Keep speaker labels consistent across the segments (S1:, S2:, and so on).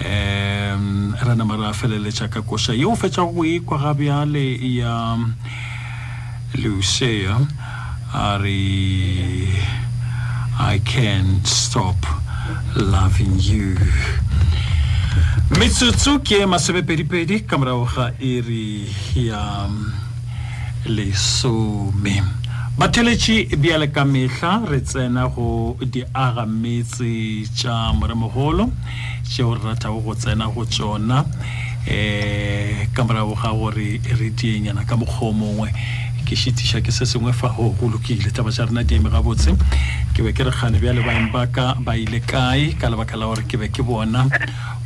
S1: um ra nama ra feleletša ka koša yeo fetša go ekwa ga bjale ya lusea a re i can't stop loving you metsotso ke masomepedipedi ka morago ga iri ya lesome batheletši bjale ka mehla re tsena go diaga metse tša moremogolo tšeo re ratago go tsena go tsona um ka morago ga gore re dienyana ka mokgwa o mongwe ke šitiša ke se sengwe fa go go lokile taba ja rena dieme gabotse ke be ke re kgane bjale baeng ba ka ba ile kae ka lebaka la gore ke be ke bona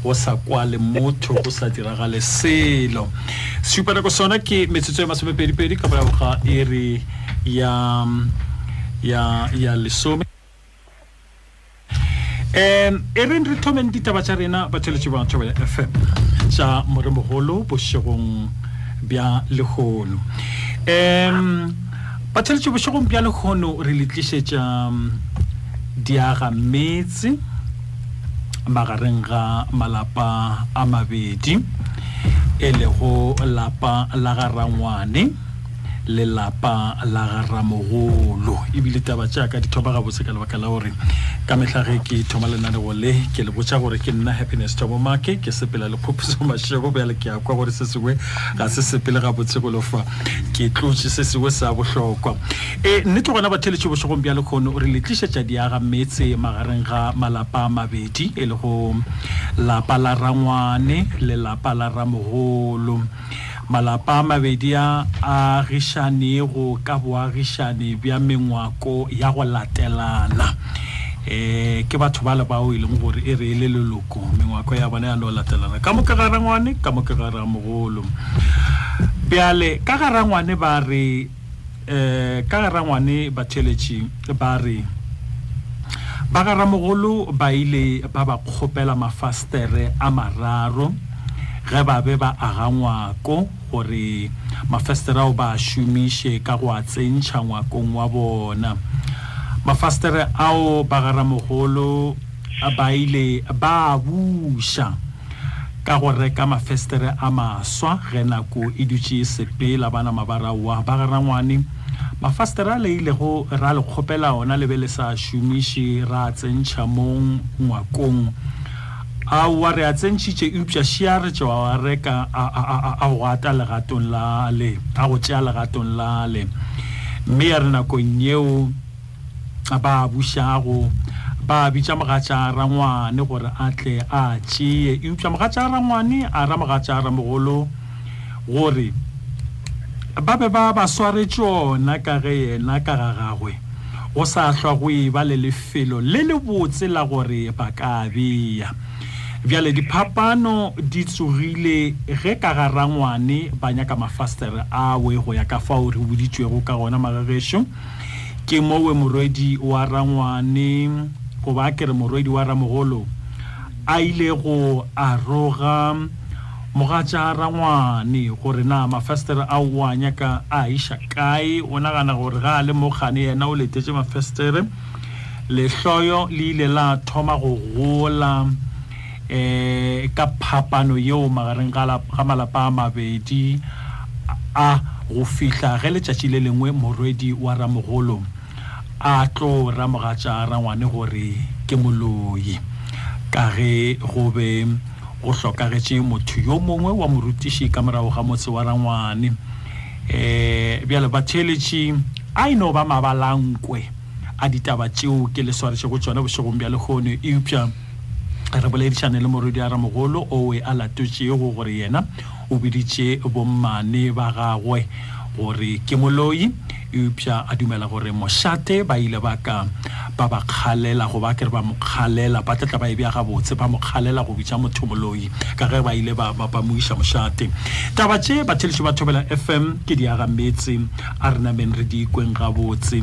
S1: go sa kwale motho go sa diragale selo seupeleko sona ke metsotso ya masomepedipedi ka morago ga iri ya ya ya lesome um e reng re thomeng ditaba tša rena batheletši ba tšhaba ya fm tša moremogolo bošegong bja lehono um batheletši bošegong bja lehono re le tlišetša um, diaga metse magareng ga malapa a mabedi e lego lapa la garangwane lelapa la ga ramogolo ebile taba tša ka di thoma gabotse ka lebaka la gore ka mehla ge ke thoma lenanego le ke le botša gore ke nna happiness tomo make ke sepela le kgopiso mašego bjale ke akwa gore se sengwe ga se sepele gabotse go lofa ke tlotse se sengwe sa bohlokwa e nnete gona batheletše bošegong bja lekgono o re le tlišetša diaga metse magareng ga malapa a mabedi e le go lapa la rangwane le lapa la ramogolo Malapa a mabedi a a agišanego ka boagišani bja mengwako ya go latelana um ke batho ba le bao e leng gore e re e le leloko mengwako ya bona ya no latelana ka moka ga rangwane ka moka ga ramogolo bjale ka ga rangwane ba re eh ka rangwane ba theletše ba re ba ga ramogolo ba ile ba ba kgopela mafastere a mararo ge ba be ba aga ngwako gore mafastere ao ba a šomiše ka go a tsentšha ngwakong wa bona mafastere ao ba ga ramogolo ba ile ba a buša ka go reka mafestere a maswa ge nako e dutše e sepela bana mabaraoa ba garangwane mafastere a le ilego ra le kgopela ona le be le sa šomiše ra tsentšha mong ngwakong a wa re a tsentšitše eupša šia re tšewa wa reka a go ata legatong la le a go tšea legatong la le mme ya re nakong yeo ba bušago ba bitša mogatša rangwane gore a tle a tšee eupša mogatša rangwane a ra mogatša ramogolo gore ba be ba ba swaretšona ka ge yena ka ga gagwe go sa hlwa go e ba le lefelo le le botse la gore ba ka beya bjale diphapano di tsogile ge ka ga rangwane ba nyaka mafastere awe go ya ka fao re boditšwego ka gona magagešo ke mowe morwedi wa rangwane goba a kere morwedi wa ramogolo a ile go aroga mogatša rangwane gore na mafestere a o a nyaka a iša kae o nagana gore ga a le mogane yena o letetše mafestere lehloyo le ile la thoma go gola um ka phapano yeo magareng ga malapa a mabedi a go fihla ge letšatši le lengwe morwedi wa ramogolo a tlo ramogatša rangwane gore ke moloi ka ge go be go hlokagetše motho yo mongwe wa morutiši ka morago ga motse wa rangwane um bjale batheeletši a e no ba mabalankwe a ditaba tšeo ke le swaretšego tsona bošegong bja lekgono eupša re boledišane le morwedi a ramogolo owe a latotšego gore yena o biditše bommane ba gagwe gore ke moloi eupša a dumela gore mošate ba ile ba ka ba ba kgalela go ba kere ba mo kgalela ba tlatla ba e bja gabotse ba mo kgalela go bitša motho moloi ka ge ba ile ba mo iša mošate taba tše batheletši ba thobela fm ke diaga metse a re nameng re di ikweng gabotse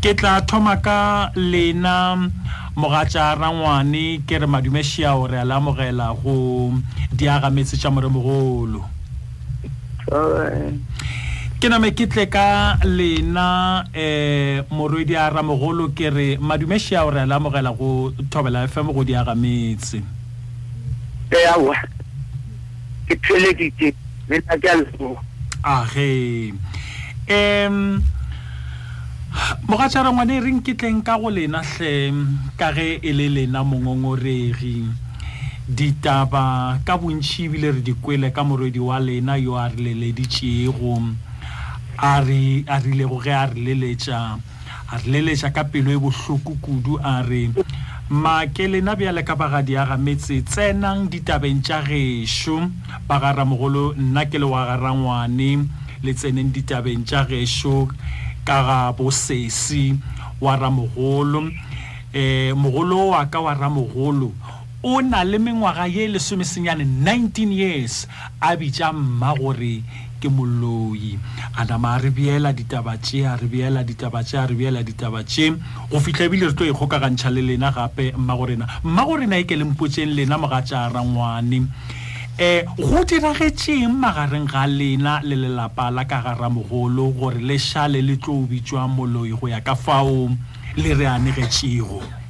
S1: ke tla thoma ka lena mogatša rangwane ke re madume šiao re a le amogela go diaga metse tša moremogolo ke name ke tle ka lena um morwedi a ramogolo ke re madume šiao re a le amogela go thobela fm go diaga metse
S2: eawa ke theleditše le na ke a leboga
S1: age um mogatšara ngwane re nketleng ka go lena hle ka ge e le lena mongongoregi ditaba ka bontšhi ebile re di kwele ka morwedi wa lena yo a re leleditšego a rilego ge a re leletša a re leletša ka pelo e bohloko kudu a re make lena bjale ka bagadi ya gametse tsenang ditabeng tša gešo ba ga ramogolo nna ke le wa ga rangwane le tseneng ditabeng tša gešo ka ga bosesi wa ramogolo um mogolo wa ka wa ramogolo O na le mengwaga ye lesomesenyane, 19 years, a bitša mma gore ke moloi. A nama a re beela ditaba tše, a re beela ditaba tše, a re beela ditaba tše, go fihla ebile re tlo ikgokagantšha le lena gape, Mmagorena. Mmagorena, e ke le mpotšeng lena mogatša Rangwane, um go diragetšeng magareng ga lena le lelapa la ka ga Ramogolo gore le šale le tlo bitšwa moloi go ya ka fao le re anegetšego?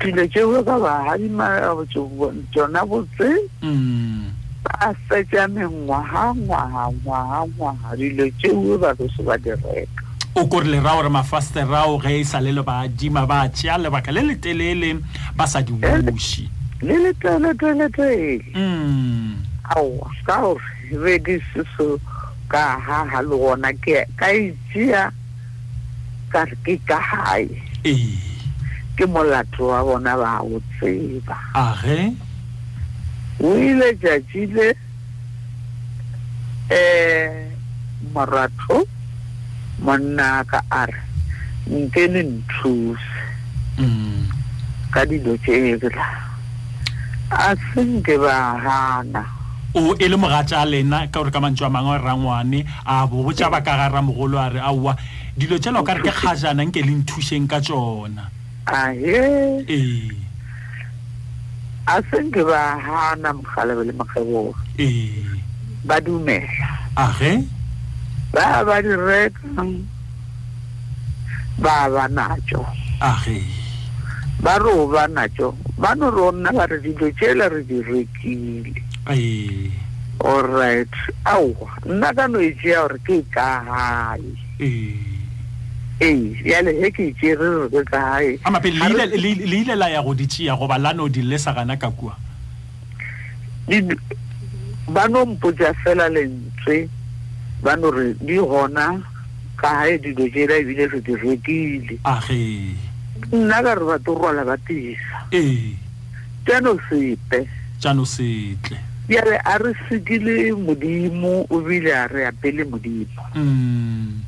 S2: dilo tšeo ba ba gadima tšona botse
S1: mm.
S2: ba fetša mengwaga ngwaga ngwaga ngwaga dilo tšeo ba be se ba di reka
S1: o kore lera gore mafasterao ge e sa le le badima ba tšea lebaka le letelele ba sa di buši
S2: le leteleteletele
S1: mm.
S2: aowa ka gore be di seso ka gaga le gona ka e tšea ka re ke ka gae
S1: ee
S2: ke molato wa bona ba o tseba
S1: age
S2: o ile tšatši le um moratho monna ka a re nke le nthuse
S1: mm.
S2: ka dilo tsela a senke ba gana
S1: o e le mogatša lena ka gore ka mantso a mangwe rangwane a botša ba ka ga ramogolo a re aowa dilo tšela o ka re ke kgajana nke le nthušeng ka tsona
S2: ahe
S1: ee
S2: a senke ba hana mogalebe le makgebogo
S1: ee
S2: ba dumela
S1: age
S2: ba ba di rekang ba ba natso
S1: age
S2: ba ro ba natso ba no ro nna ba re dilo tšela re di rekile
S1: ee
S2: all right aowa nna ka no e tšea gore ke ka gae
S1: ee
S2: yale he ke itšere re ke ka gae
S1: amape le ile la ya go di tšea goba la no di lesa gana ka kua
S2: ba no mpotsa fela lentswe ba no re di gona ka gae dilo tsela ebile re di rekile nna ka re ba to rwala ba tisa
S1: ee
S2: tša no sepe
S1: tša no setle
S2: bjale a re sekile modimo o bile a re apele modimo
S1: mm.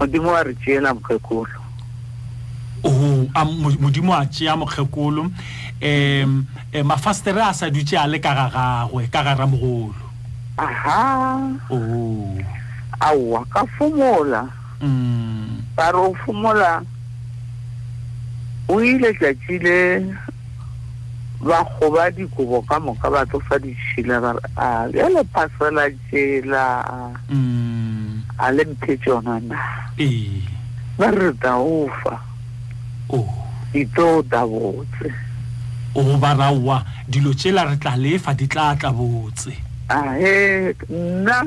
S2: modimo a re tšeela mokgekolo
S1: oh, a, modimo a tšea mokgekolo um eh, eh, mafastere a sa dutše a le ka ga gagwe ka gara mogolo
S2: aha
S1: oh.
S2: aowa ka fomola
S1: mm.
S2: ba re o fomola o ile tšatši le ba goba dikobo ka moka ba tlo fa ditšhila ba re a ah, bjale phasela tšela
S1: mm.
S2: a le mphe tsona na
S1: ee.
S2: ba re ta o fa
S1: oh.
S2: di tlo ta botse
S1: o go ba raowa dilo tšela re tla lefa di tla tla botse
S2: ahe nna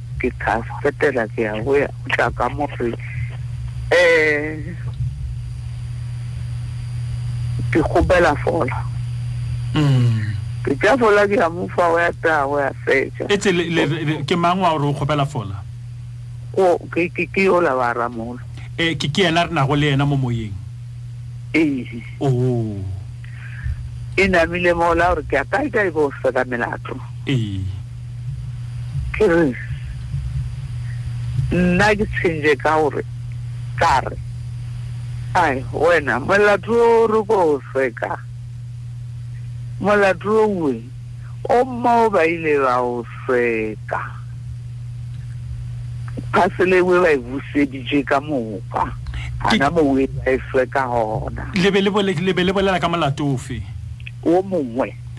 S2: ke tla fetela ke ya go ya o tla ka mo re eh ke gobela fola
S1: mm.
S2: ke tša fola ke ya mo fa o ya tsa go ya fetša
S1: e tse ke mang wa gore o kgopela fola
S2: ke yola ba ramolo
S1: e ke ke yena re nago le yena mo moyeng
S2: ee
S1: o oh.
S2: e namile mola gore ke a kae kae bo seka melato
S1: ee
S2: ke re nna ke tshenje ka gore ka re ai wena molato o re ko o seka molato o we o mma o ba ile ba o seka phasele we ba e buseditše ka moka ana mowe ba e seka gona
S1: le be le bolela ka molato ofe
S2: wo mongwe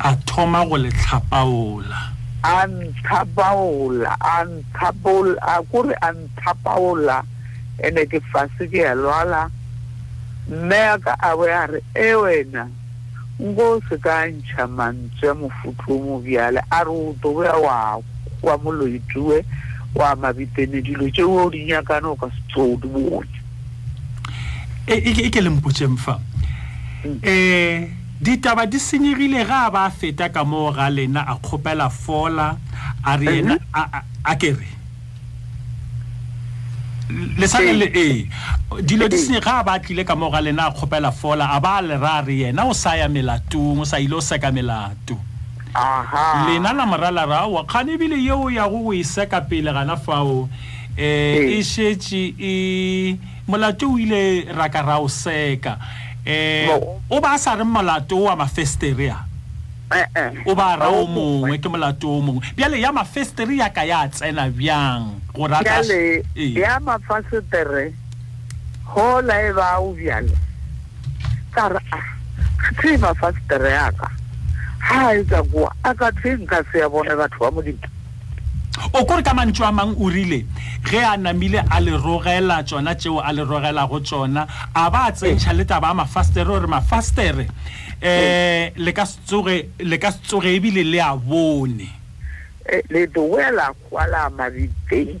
S2: a thoma
S1: go le tlhapaola
S2: a ntlhapaola a ntlhapaola a kore a ntlhapaola ene ke fase ke ya lwala mme a ka a be a re e wena nko o se ka ntšha mantswe a mofutho o mo bjale a re o to boya wa kwa moloitue wa mabitene dilo tšeo di nyakane o ka se tseo di bone
S1: e, e, e ke le mpotšeng
S2: fa
S1: um ditaba di senyegile ga a ba feta ka moo ga lena a kgopela fola a re ena a ke re le sa le ee dilo di se ga ba tlile ka mo ga lena a kgopela fola a ba le ra re yena o sa ya melatong o sa ile o seka melato lena la morala ra wa kgane ebile yeo ya go o e seka pele gana fao um e šetše e molato o ile ra ka ra o seka um o ba a sa re molato wa
S2: mafestere a
S1: o ba ra o mongwe ke molato o mongwe bjale ya mafestere ya ka ya tsena bjang gore jale
S2: ya mafastere gola e ba o bjale ka re a gathe mafastere ya ka ga a etsa koa a ka theng ka se ya bone batho ba modimo
S1: o kore ka mantšu a mang o rile ge a namile a le rogela tsona tšeo a le rogelago tsona a ba a tsentšha le taba a mafastere gore mafastere um le ka se tsoge ebile le a bone
S2: eh, le tloela kwala mabiteng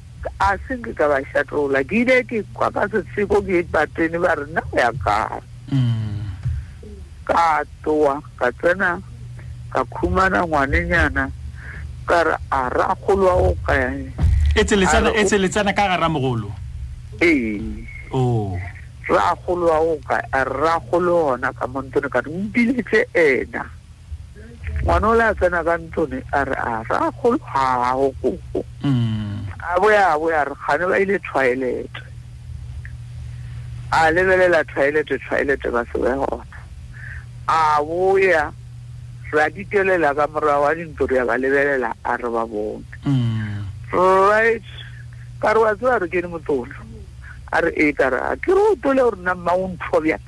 S1: A se
S2: nke ka ba šatola ke ile ke kwa ka setseko ke batene ba re nna go ya kae
S1: mm.
S2: ka tloa ka tsena ka khumana ngwanenyana ka re a ra kgolo
S1: wa go
S2: kae etse
S1: letsana
S2: etse
S1: letsana ka gara mogolo
S2: ee
S1: oh
S2: ra kgolo wa go kae a ra kgolo hona ka montone ka re mpiletse ena ngwana o le a tsena ka ntlone a re a ra kgolo gago koko
S1: mm.
S2: a bo ya bo ya re gane ba ile toilet a lebelela toilet toilet ba se be gona a boya ra ditelela ka morago a dintlo re ya ba lebelela a re ba bone
S1: mm.
S2: right ka re wa tseba re kene motolo a re ee ka re a ke re o tole gore nna mma o ntho bjang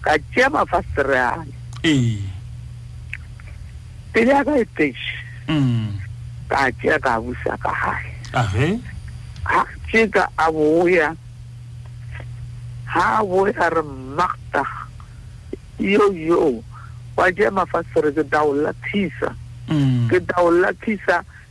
S2: ka tšea mafastere ale
S1: ee
S2: pele ya ka e pešhe
S1: mm.
S2: ka tšea ka busa ka gae
S1: age
S2: ga tšeka a boya ga a boya a re mmakta yo yo wa tšea mafastere ke daolla thisa
S1: mm.
S2: ke daolla thisa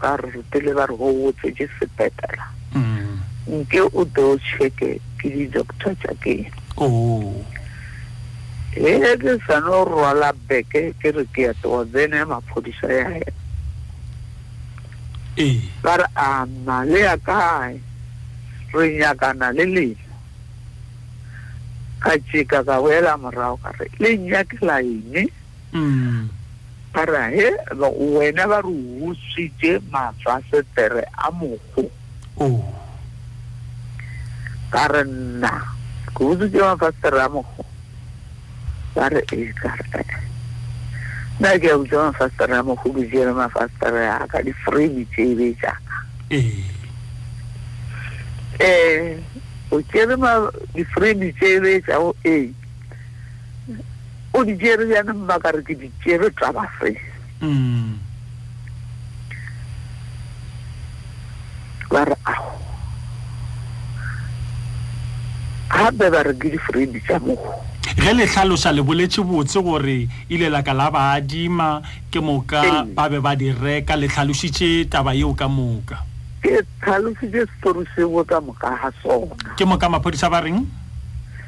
S2: ba re rutile ba re go wotse ke sepetela
S1: mm.
S2: nke o te o cheke ke di-doctor tša keng
S1: oh.
S2: e ke sano rwala beke ke re ke ya towa bene ya maphodisa ya ena
S1: ee.
S2: ba re a na le ya kae re nyakana le lena ka tšeka ka boela morago ka re le nyakela ene
S1: mm.
S2: ba ra he wena ba re utswitše mafasetere a mokgo
S1: oh.
S2: ba re nna ke utswitše mafasetere a mokgo ba re ee ka re nna ke ya utswa mafasetere a mokgo ke jele mafasetere a ka di-frame tse e be jaaka
S1: ee
S2: eh o tsere ma di-frame tse e be jago ee o di tšere bjane mma ka re ke di tšere taba se
S1: mm.
S2: ba re ao gape ba re ke difredi tša mogo
S1: ge le tlhalosa le boletse botse gore ile la ka la ba adima ke moka ba be ba di reka le tlhalositše taba yeo ka moka
S2: ke tlhalositše setori seo ka moka ga sona
S1: ke moka maphodisa ba reng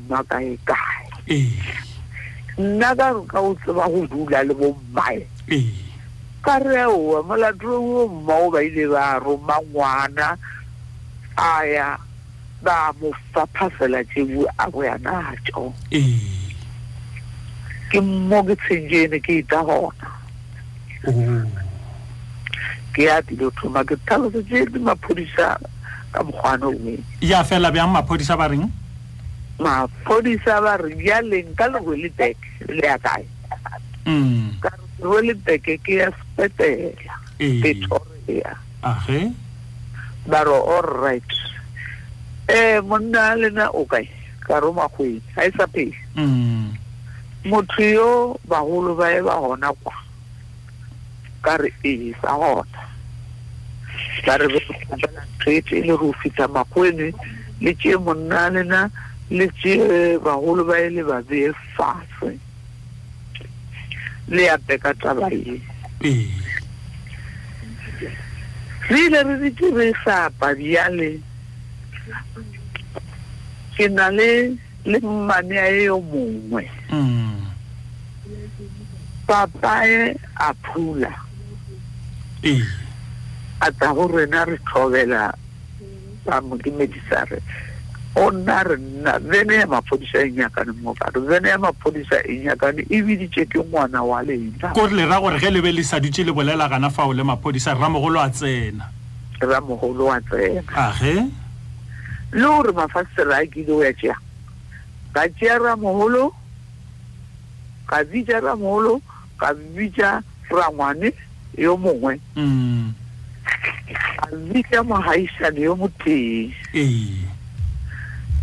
S2: nna ka e kae
S1: ee.
S2: nna ka re ka o tseba go dula le bommae
S1: ee.
S2: ka re oa molato o mma o ba ile ba roma ngwana a ya ba mo fa phasela tšeo a bo ya natso
S1: ee.
S2: ke mmo ke tshenjene ke ita gona
S1: oh.
S2: ke ya tilo thoma ke tlhalosetse maphodisa ka mokgwana o
S1: ya fela bjang maphodisa ba reng
S2: maphodisa ba re di a leng ka lerwele beke le ya kae
S1: mm.
S2: ka lerwele beke ke ya sepetela
S1: ee.
S2: pretoria
S1: age
S2: ba re all right um monna lena o kae ka ro makgwedi ga e sa pele
S1: mm.
S2: motho yo bagolo ba e ba gona kwa ka re ee sa gona ba re thete le go fita makgwene le tše monna lena le tše bagolo ba e le ba bee fase le ya peka taba ye re ile re dite re sa padiale ke na le le mmameae yo mongwe
S1: mm.
S2: papae a phula
S1: ee.
S2: a tla go rena re tlhobela ba modimedisa re o nna re nna bene ya maphodisa e nyakane mo kare bene ya maphodisa e nyakane e biditše ke ngwana wa lena
S1: ko re le ra gore ge le be le sa dutše le bolela gana fao le maphodisa rramogolo a tsena
S2: ramogolo wa tsena
S1: age
S2: le gore mafasitela a kile o ya tšea ka tšea ramogolo ka bitša ramogolo ka bitša rangwane yo mongwe
S1: mm.
S2: a bitša mogaisane yo motee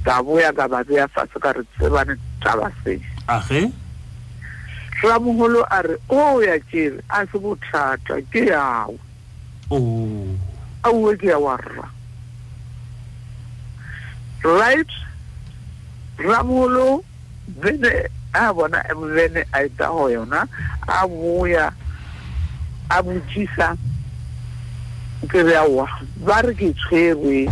S2: ka boya ka ba beya fase ka re tsebane taba se
S1: age
S2: ramogolo a re o ya tšere a se bothata ke yago
S1: oh.
S2: aowe ke ya wa rra right ramolo bene a bona bene a eta go yona a boya a botsisa ke re aowa ba re ke tshwerwe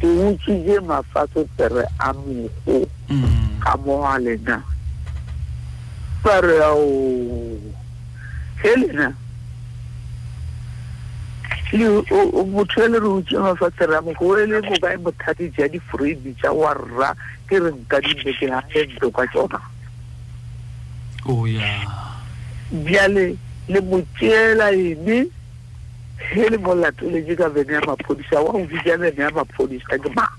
S2: ke utswitse mafatshe tsere a mogo
S1: mm.
S2: ka moga lena ba re ao ge lena motho ele re utse mafatshe ra mogoele go kae bothati ja difredi tša wa rra ke re nka dibeke ga e nto ka tsona
S1: oya
S2: bjale le mo tšeela ene ge le mo lateletse ka bene ya maphodisa wa go bitsa bene ya maphodisa ke mang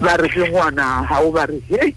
S2: ba re ke ngwana gago ba re hei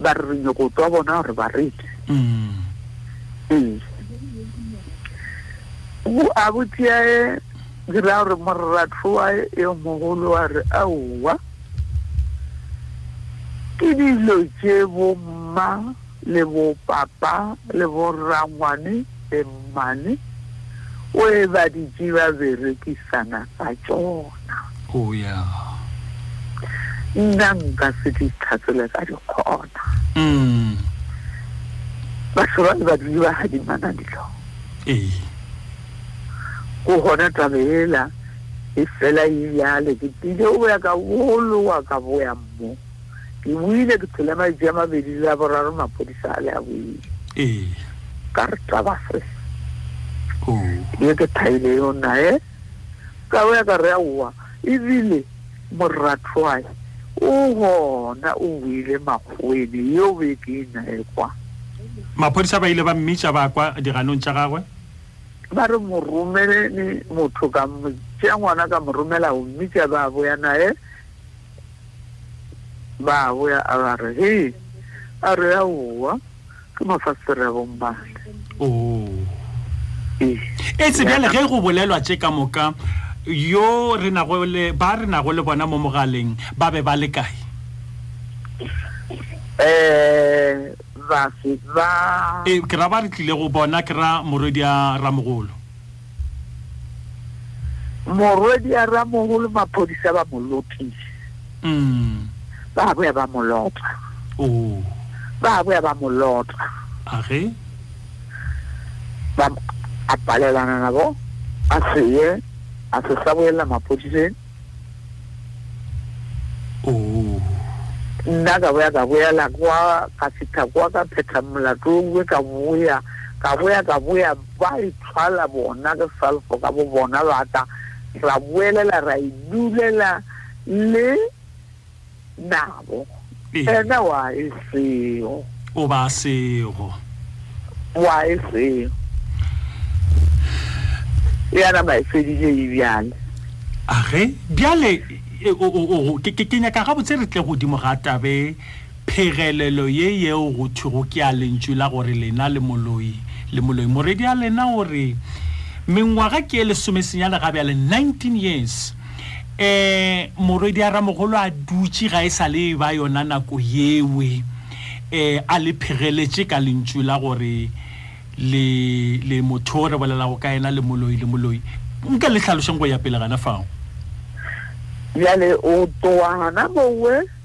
S2: ba re re nyoko twa bona gore ba re
S1: mm.
S2: ee bo a botsia dira gore morratho wa e mogolo wa re aowa ke dilo tse bomma le bopapa le borrangwane le mmane o e baditse ba berekisana ka tsona
S1: o ya
S2: nna nka se di tlhatsole ka dikgona
S1: mm.
S2: batho ba le badudi ba gadimana dilo
S1: ee
S2: go gona tabe ela e fela e bjale ke tile o ya ka wolowa ka boya mmo ke buile ke phela maitse a mabedi le a boraro maphodisa a le a buile
S1: ee
S2: ka re taba se
S1: oh.
S2: ye ke thaile yo nae Ka go ya ka re, Aowa, e bile morathwae o gona o wele makgwene yeo be ke e na ekwa.
S1: Maphodisa ba ile ba mmitša ba kwa diganong tša gagwe.
S2: Ba re mo romele ni motho ka mo tšea ngwana ka mo romela go mmitša ba boya nae ba boya a ba re he a re aowa ke mafaseregong bale
S1: oh.
S2: ee.
S1: e se bjale ge go bolelwa tše ka moka yo re nago le ba re nago le bona mo mogaleng ba be ba le kae
S2: eh ba se ba
S1: e ke ra ba re tlile go bona ke ra moredi ya ramogolo
S2: morwedi a ramogolo maphodisa ba mo lotise
S1: mm.
S2: ba boya ba mo lota
S1: oh.
S2: ba boya ba mo lota
S1: age
S2: ba a palelana nabo a seye a se sa boelela maphodiseng
S1: oh.
S2: nna ka boya ka boela kwa ka fitha kwa ka phetha molatong we ka boya ka boya ka boya Ba ithwala bona re salfo ka bo bona ba ka ra boelela ra idulela le nabo ena wa e seo
S1: o ba sego
S2: wa e seo ya nama e fedile e bjale
S1: age bjale ke nyaka gabotse re tle godimo ga tabe Phegelelo ye yeo go thwego ke a lentšu la gore lena le moloi le moloi moredi a lena o re mengwaga ke e lesomesenyane ga bjale 19 years um moredi a ramogolo a dutše ga e sa le ba yona nako yewe um a le phegeletše ka lentšu la gore le le motho o re bolelago ka yena le moloi le moloi nka le tlhalošeng go ya pele gana fao
S2: bjale o towa gana bowe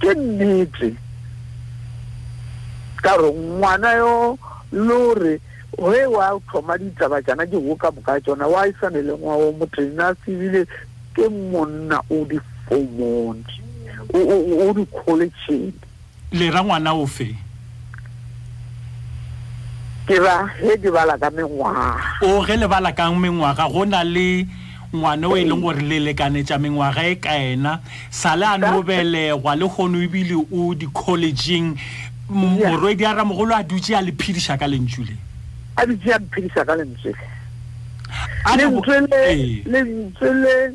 S2: ke nnete ka gore ngwana yo le gore ge wa thoma ditaba tsana ke go ka moka tsona wa e swane le ngwa o motena sebile ke monna o di fomone o di kgoletšheng
S1: Le ra ngwana o fe?
S2: Ke ba he di bala ka mengwaga.
S1: O ge le bala kang mengwaga go na le ngwana o e leng gore le lekanetša mengwaga e ka ena sale a no belegwa le kgono ebile o di-collegeng morwedi a ramogolo a dutse a le phediša ka lentšu le
S2: a dutse a mphediša ka lentswe
S1: le
S2: lentswe le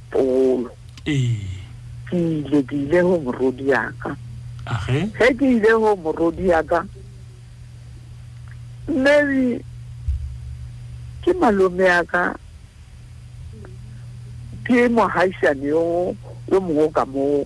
S2: polo ke ile ke ile go morodi yaka ge ke ile go morodi yaka mary ke malome yaka ke mogaisane yo mongwe ka moo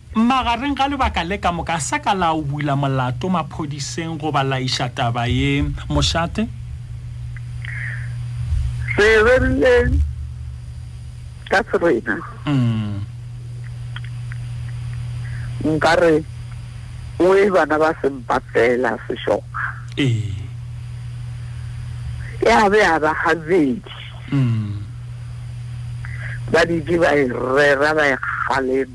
S1: Magareng ga lebaka le ka moka sa ka la o bula molato maphodiseng goba la iša taba ye mošate?
S2: Re rerile ka serena.
S1: Mm.
S2: Nka re o e bana ba sempa fela sešoga.
S1: Ee.
S2: Ya be a ba gabedi.
S1: Mm.
S2: Ba di di ba e rera ba e kgalema.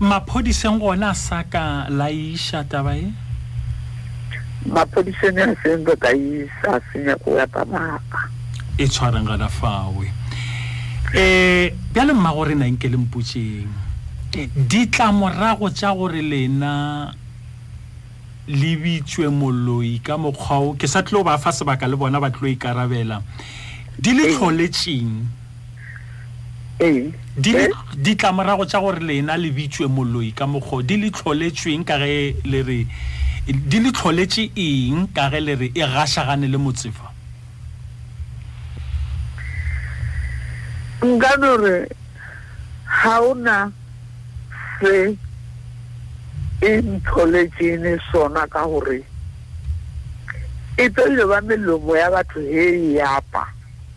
S1: maphodiseng gona a sa ka la iša taba e
S2: maphodiseng a seng re ka isa a senya go ya ka baka
S1: e tshwareng gana fawe um bjale mmago re nang ke le mputseng ditlamorago tša gore lena le bitswe moloi ka mokgwao ke sa tlo ba fa sebaka le bona ba tlo ikarabela di le tlholetseng ditlamorago tša gore lena le bitswe moloi ka mokgo di le tlholetšweng ka ge le re di le tlholetše eng ka ge le re e gašagane le motsefa
S2: nka no re ga o na se e ntlholetšeng sona ka gore e tlo leba melomo ya batho he e apa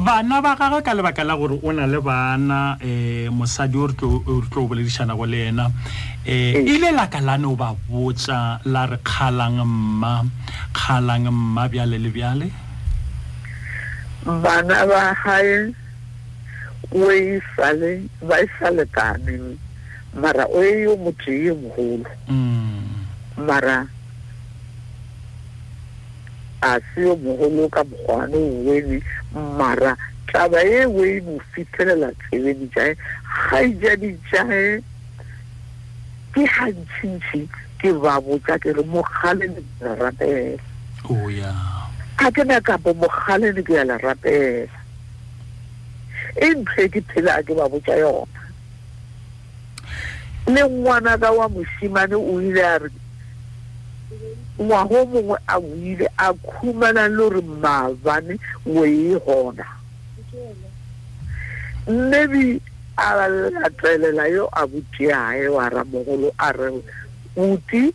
S1: bana ba gagwe ka lebaka la gore o na le bana um mosadi o re tlo boledišanago le yena um eh,
S2: ee.
S1: ile laka lane o ba botsa la re kgalang mma kgalang mma bjale le bjale
S2: bana ba gae o isale e ba isale e kane mara o e yo motho ye mogolo
S1: mm.
S2: mara a se yo mogolo ka mokgwane wene mmara taba ye we e mo fithelela tsebedi jae gaijadi jae ke gantšintši ke ba botsa ke re mogale le dira
S1: rapela oh,
S2: a ke na kapo mogale le ke ya le rapela e ntho e ke phela a ke ba botsa yona le ngwana ka wa mosimane o ile a re ngwago mongwe a buile a khumana le gore maabane o e gona maybe a latelela yo a butiae wa ramogolo a re
S1: buti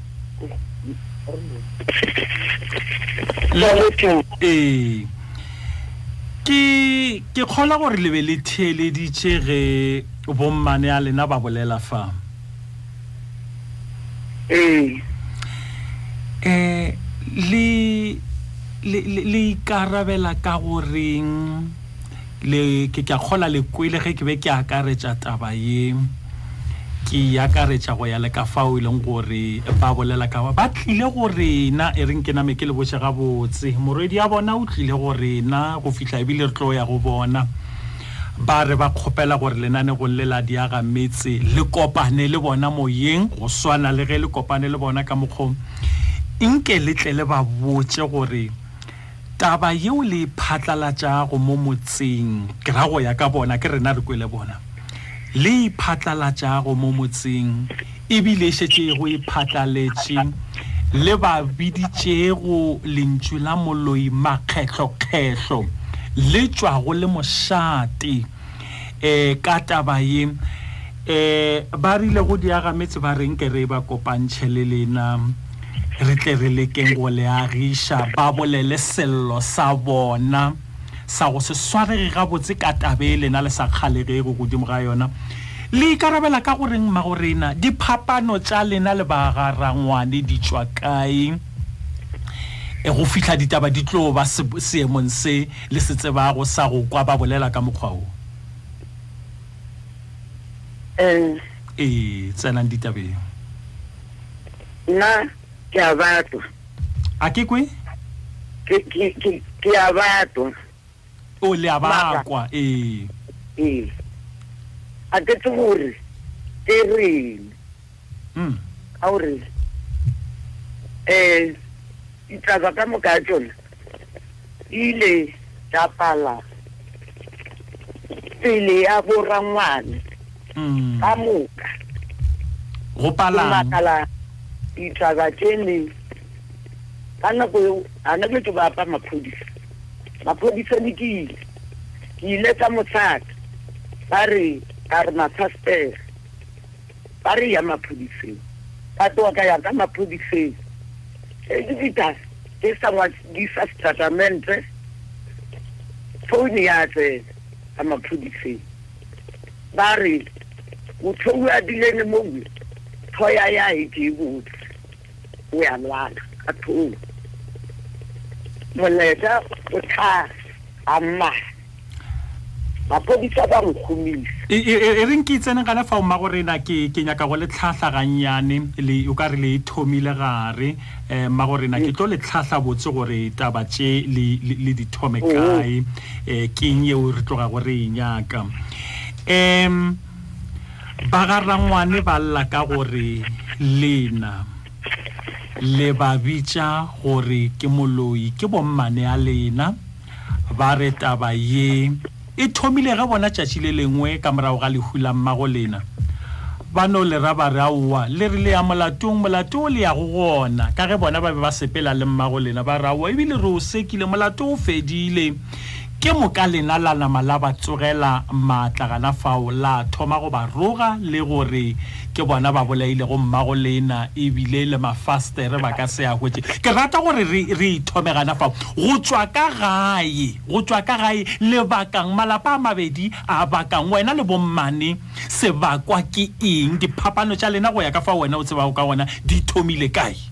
S1: ee ke ke kgola gore le be le theeleditše ge bommane a lena ba bolela fa
S2: ee
S1: um le ikarabela ka goreng le ke ke kgola le kwele ge ke be ke akaretša taba ye ke e akaretša go ya le ka fao e leng gore ba bolela ka ba tlile go rena e reng ke name ke le botse gabotse morwedi ya bona o tlile go rena go fihla ebile re tlo ya go bona ba re ba kgopela gore lenanegong le la diaga metse le kopane le bona moyeng go swana le ge le kopane le bona ka mokgong nke le tle le ba botse gore Taba yeo le e phatlalatšago mo motseng, ke ra go ya ka bona, ke rena re kwele bona, le e phatlalatšago mo motseng, ebile e šetše go e phatlaletše le ba biditšego lentšu la moloi makgetlokgetlo le tšwago le mošate um ka taba ye um ba rile go diaga metse ba reng ke re ba kopantšhe le lena re tle re lekeng go le agiša ba bolele sello sa bona sa go se swarege gabotse ka tabe e lena le sa kgalegego godimo ga yona le ikarabela ka goreng mmago rena diphapano tša lena le bagarangwane di tšwa kae e go fihla ditaba di tlo ba seemong se le se tsebago sa go kwa ba bolela ka mokgwa o
S2: um
S1: ee tsenang ditabeng
S2: nna ke a batwa
S1: a ke kwe
S2: Ke- ke- ke- ke a batwa
S1: o le a
S2: Mara.
S1: bakwa ee
S2: ee a ke tse gore ke reng
S1: mm.
S2: a o rele um ditaba ka moka ya tsona di ile tsa pala pele ya borangwane
S1: mm.
S2: ka moka
S1: go
S2: palangmakala ditaba tse ne ka nako eo a ne ke ke ba apa maphodisa maphodisa ne ke ile ke ile ka motlhaka ba re a re maphastere ba re ya maphodiseng ba tloga ka ya ka maphodiseng exhibitors ke sa ngwadisa setatamente phone ya tsena ka maphodiseng ba re motho o adilene mowe thoya ya e ke e botse o ya lwala ka thoo moleta o tha a mmala maphodisa ba nkgomisa
S1: e, e, e, e reng ke itsene gane fa omma go rena ke ke nyaka go le tlhahla gannyane le o ka re le e thomile gare um mma go rena ke tlo le tlhahla botse gore taba tše le di thome kae um ke eng yeo re tloga go re e nyaka um ba ga rangwane ba lla ka gore lena le ba bitša gore ke moloi ke bommane a lena ba re taba ye e thomile ge bona tšatši le lengwe ka morago ga lehu la mmago lena ba no le ra ba re aowa le re le ya molatong molato o le yago gona ka ge bona ba be ba sepela le mmago lena ba re aowa ebile re o sekile molato o fedile Ke moka lena la nama la ba tsogela maatla gana fao, la thoma go ba roga le gore ke bona ba bolailego mmago lena, ebile le mafastere ba ka se a hwetše. Ke rata gore re, re ithome gana fao. Go tšwa ka gae, go tšwa ka gae, le bakang, malapa a mabedi a bakang, wena le bommane, se bakwa ke eng? Diphapano tša lena go ya ka fa wena o tsebago ka gona di thomile kae?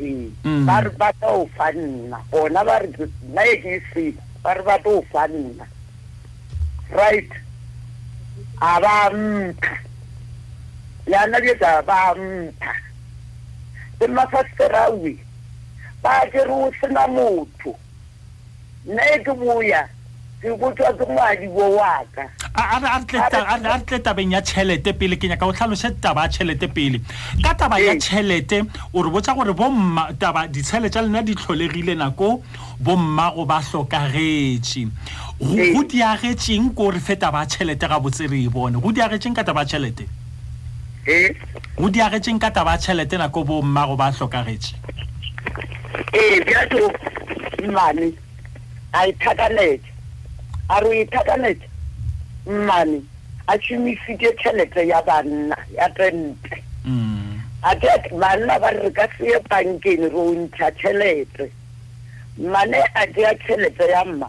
S3: ee
S1: mm.
S3: ba re ba tla o fa nna bona ba re nna e ke e seba ba re ba tla o fa nna right a ba mpha yana bjetsa ba mpha le mafasiterawe ba kere o sena motho nna e ke boya ke botswa ke moadi bo waka
S1: a re tle tabeng ya tšhelete pele ke nyaka o tlhalose taba ya tšhelete pele ka taba ya
S3: ee.
S1: tšhelete o re botsa gore bomma taba ditshele tša lena di tlholegile nako bomma go ba hlokagetše go
S3: ee.
S1: diagetseng ko re fe taba ya tšhelete ga botse re e bone go diagetseng ka taba ya tšhelete
S3: e
S1: go diagetšeng ka taba ya tšhelete nako bo mmago ba hlokagetše
S3: ee bjalo mmane a ithakanetša a re o ithakanetša mmane a šomisitše tšhelete ya banna ya tente
S1: mm.
S3: a ke banna ba re ka seye bankeng ro ntšha tšhelete mmane a tea tšhelete ya mma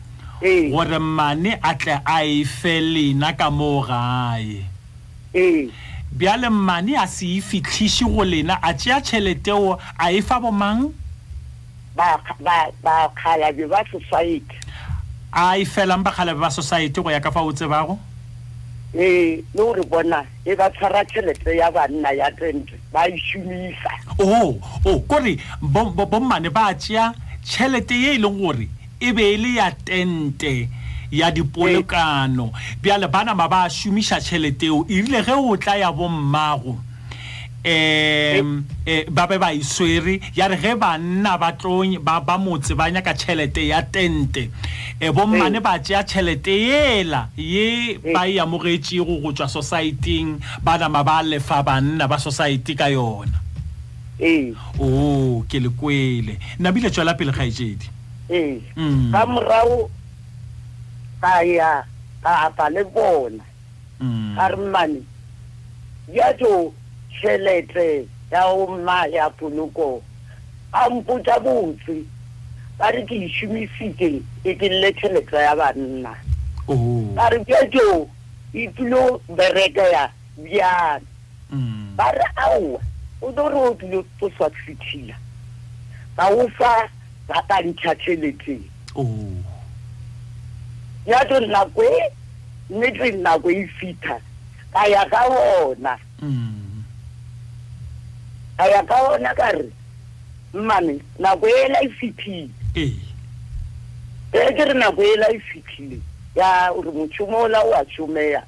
S3: Ee.
S1: gore mmane a tle a e fe lena ka moo gae
S3: Ee.
S1: bjale mmane a se e fitlhiše go lena a tšea tšheleteo a e fa bomang
S3: Ba ba ba kgalabe ba society.
S1: a e felang bakgalabe ba society go ya ka fa o tsebago
S3: Ee, le gore bona e ba tshwara tšhelete ya banna ya tente ba e šomisa.
S1: o o kore bo- bo- bommane ba tšea tšhelete ye e leng gore e be e le ya tente ya dipolokano bjale ba nama ba šomiša tšhelete eo e rile ge o tla ya bommago um ba be ba iswere e ya re ge banna ba tlong ba ba motse ba nyaka tšhelete ya tente um bommane ba tšea tšhelete ela ye ba e amogetšego go tšwa societyng ba nama ba lefa banna ba society ka yona
S3: ee
S1: o oh, ke le kwele nabile tswela pele kgaetšedi
S3: ee
S1: mm.
S3: ka morago ka ya ka apa le bona
S1: mm.
S3: ga re mmane ya tso tšhelete ya go mma ya poloko a mpotsa botse ba re ke e šomisitse e ke lle tšhelete ya banna
S1: oh.
S3: ba re bja tso e tulo bereka ya bjana
S1: mm.
S3: ba re aowa o do re o tlile ko swat citila ba o fa ba ka ntsha tšheleteng
S1: oh.
S3: ya do nako e mme tse nako e fitha ka ya ka ona
S1: mm.
S3: ka ya ka ona ka re mmane nako ela e fithile
S1: ee
S3: eh. ke re nako ela e fithile ya gore mošomo ola o a šomeya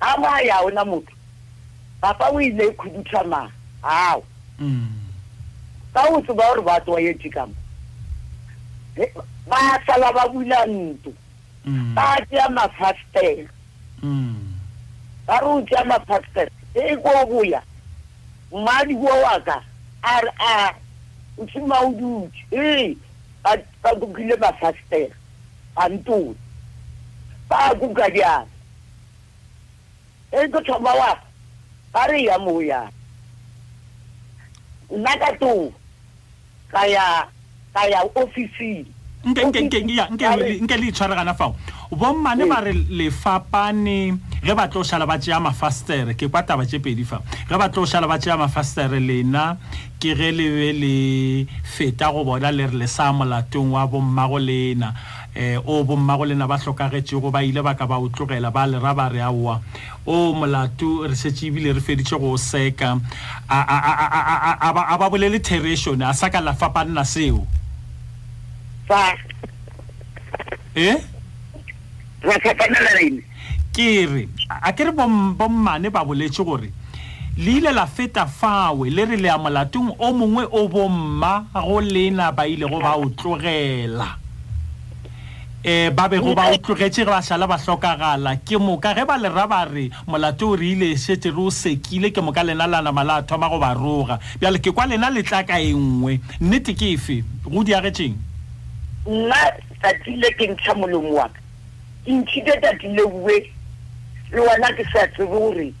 S3: A mo a ya ona motho. Papa o ile e khuduthwa ma.
S1: Hao.
S3: Ka o tseba gore ba tsoa ye tšikamo. Ba sala ba bula
S1: nto.
S3: Ba tšea
S1: mafastera.
S3: Ba re o tšea mafastera. E ko boya. Mmadi wo wa ka. A re a. O tšhima o dutše. Ee. Ba kukile mafastera. Ba ntoa. Ba kuka bjang. e tlo thoma wa ba re ya moya nna ka too ka ya ka ya ofising
S1: nke le itshware gana fao bommane ba re lefapane ge ba tlo šala ba tšea mafastere ke kwa taba tše pedi fa ge ba tlo šala ba tšea mafastere lena ke ge le be le feta go bona le re le sa molatong wa bommago lena e o bommagolena ba hlokagetšego ba ile ba ka ba o tlogela ba lera ba re aowa o molato re šetše ebile re feditše go o seka a ba bolele therešone a sa ka la fapanna seo e
S3: ra fapanela ene
S1: ke re a ke re bommane ba boletše gore le ile la feta fawe le re le ya molatong o mongwe o bomma go lena ba ilego ba o tlogela um ba bego ba o tlogetše ge ba šala ba hlokagala ke moka ge ba le ra ba re molato o re ile šetse re o sekile ke moka lena la nama la thoma go ba roga bjale ke kwa lena le tla ka e nngwe nnete ke efe go diagetšeng
S3: nna tsatsi le ke ntšha molomo wa ka Ke ntšhitše Tate Leuwe le wena ke sa tsebe gore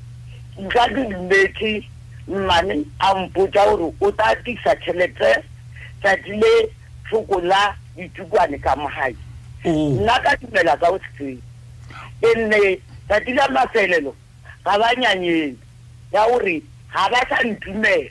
S3: nka ke dumetse mmane a mpotsa gore o tla tisa tšhelete tsatsi le tlhoko la ditukwane ka mogae
S1: oh.
S3: nna ka dumela ka o setseng e nne tsatsi la mafelelo ga ba nyanyeng ya gore ga ba sa ntumela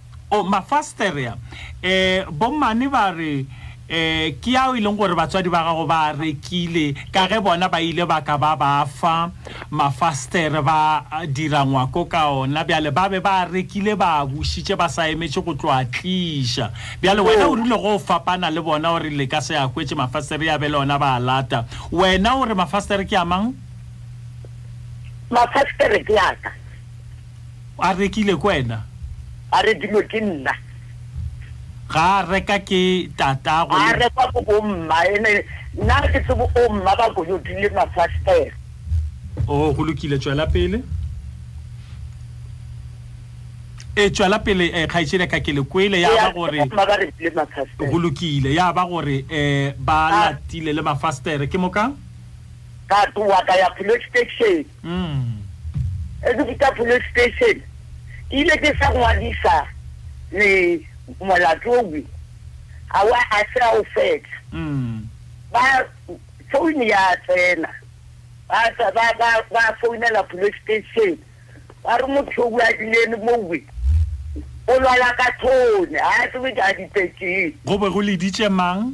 S3: O Mafasterea, e,
S1: bommane
S3: ba re, e,
S1: ke ao e leng gore batswadi ba gago ba a rekile, ka ge bona ba ile ba ka ba ba fa mafastere ba dira ngwako ka ona, bjale ba be ba a rekile ba a bušitše ba sa emetše go tlo a tliša. Bjale wena o rile go fapana le bona o re le ka se a hwetše mafastere ya be le ona ba a lata. Wena o re mafastere ke a mang?
S3: Mafastere ke a ka.
S1: a rekile ke wena
S3: a rekilwe ke nna
S1: ga a reka ke tatago
S3: a rekwa ko bomma ene nna ke tsebo o mma ba koyotile mafastere
S1: o oh, go lokile tswela pele e tswela pele um eh, kgaitsele ka ke lekwele ya ba gore go lokile ya ba gore um ba latile le mafastere ke moka
S3: ka towa ka ya police station Ezibuta Police Station ke ile ke sa ngwadisa le molato owi a wa a se a o
S1: fetla
S3: ba founu ya tsena ba tsa ba ba ba founela Police Station ba re motho owi a dilene mowi o lwala ka thone ha a tsebe ka dipetseng
S1: go be go leditše mang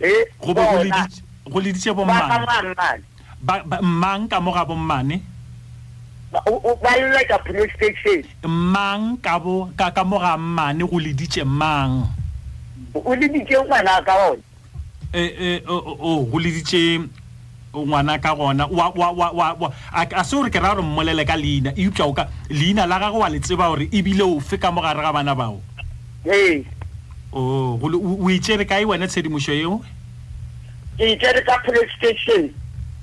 S3: eh
S1: go be go bona leditše go leditše bo
S3: ba
S1: ka mang
S3: mamane
S1: Ba, ba, mang ka mo ga bommane?
S3: Ba- o- o- ba lla ka police station
S1: Mang ka bo ka ka mo ga mmane go leditše mang?
S3: o le ditše ngwana ka gone
S1: E e o o- o go leditše ngwana ka gona. Wa wa wa wa wa- a a se gore ke ra gore mmolele ka leina. Eupša o ka leina la gagwe wa le tseba gore ebile o fe ka mo gare ga bana bao.
S3: ee
S1: O go le- o o e tšere kae wena tshedimošo yeo?
S3: Ke itlere ka playstation.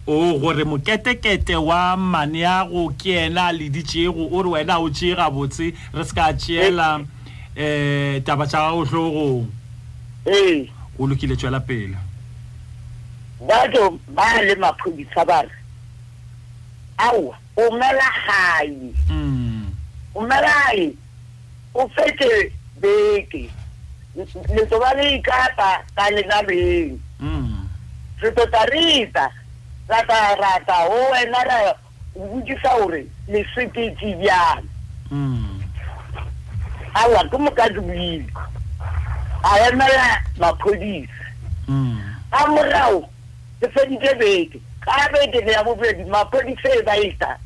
S1: Oo, gore moketekete wa maneago ke yena a leditšego, o re wena o tšee gabotse, re se ka tšeela um eh, taba tša gago hlogong.
S3: Ee.
S1: Go lokile, tšwela pele.
S3: Bajo ba le maphodisa ba re, Aowa, o mela gae.
S1: Mm.
S3: O mela gae. O fetše beke, le tlo ba le ikapa ka lenabeng.
S1: Mm.
S3: Re tlo tla reta, ra tla rata go wena ra bodisa gore le sekete bjang.
S1: Mm.
S3: Awa, ke moka ke buile. A emela maphodisa.
S1: Mm.
S3: Ka morago Ke feditše beke. Ka beke ya bobedi maphodisa e ba e-tla,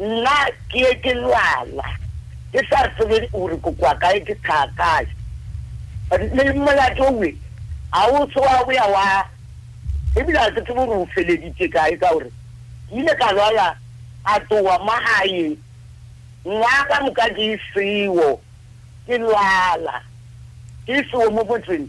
S3: nna ke ye ke lwala ke sa tsebe gore ke kwa kae ke tlhaa kae. Le molato we ga o se wa boya wa ebile ga ke tsebe gore o feleditše kae ka gore ke ile ka lwala a tlowa mo gae nwa ka moka ke seo ke lwala ke seo mo motseng.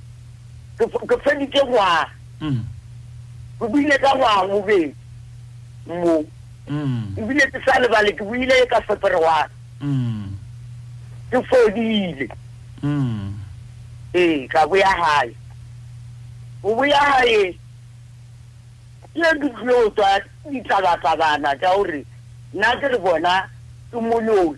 S3: ke feditše ngwaga
S1: mm.
S3: ke buile ka ngwaga mobedi mo
S1: mm.
S3: ebile ke sa lebale ke buile e ka feperewana
S1: mm.
S3: ke fodile ee ka bo ya gae go bo ya gae ke ke tlile tswa ditlabatlabana tsa gore nna ke re bona ke moloi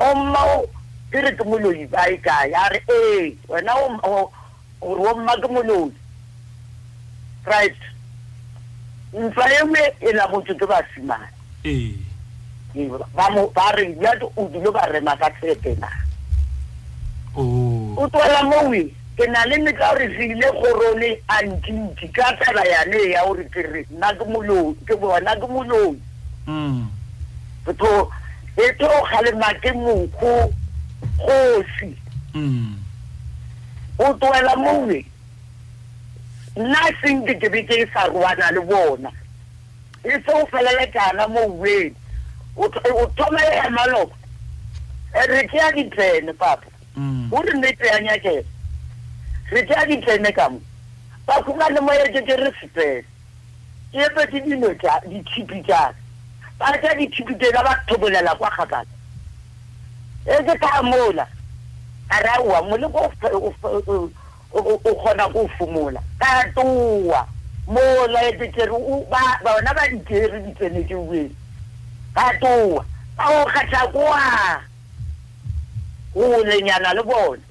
S3: O mma o, ke re ke moloi kae kae, a re ee, wena o, o, o re o mma ke moloi. Right. Ntwa e nngwe e lagotswe ke basimane.
S1: Ee.
S3: Ba mo, ba re, ya o dilo ba rema ka tshepe na.
S1: Oh.
S3: O tlola moo e. ke na le metla gore se ile gorone a ntšintši ka taba yane ya gore ke re nna ke moloi ke bona ke moloi
S1: mm.
S3: Botho e tlo kgalema ke monkgo kgosi.
S1: Mm.
S3: O tloela mongwe. Nna seng ke ke be ke sa roana le bona. E se o felela kana mo uweng. O thoma e ya maloko. E re ke ya ditlene papa.
S1: Mm.
S3: O re nnete ya nyakela. Re ke ya ditlene ka mo. Ba khumane mo ye ke ke re sepele. Ke epetše dino tša ditšhipi tša ka, ba tša ditšhipi tšela ba thobolela kwa kgakala. Ge ke tla mola, ka re, Aowa, moleko o kgona go o fomola. Ka towa mola e betere ba bona
S1: ba di tšere di tsenetše uweng. Ka towa ka go kgatha kwa golenyana le bona.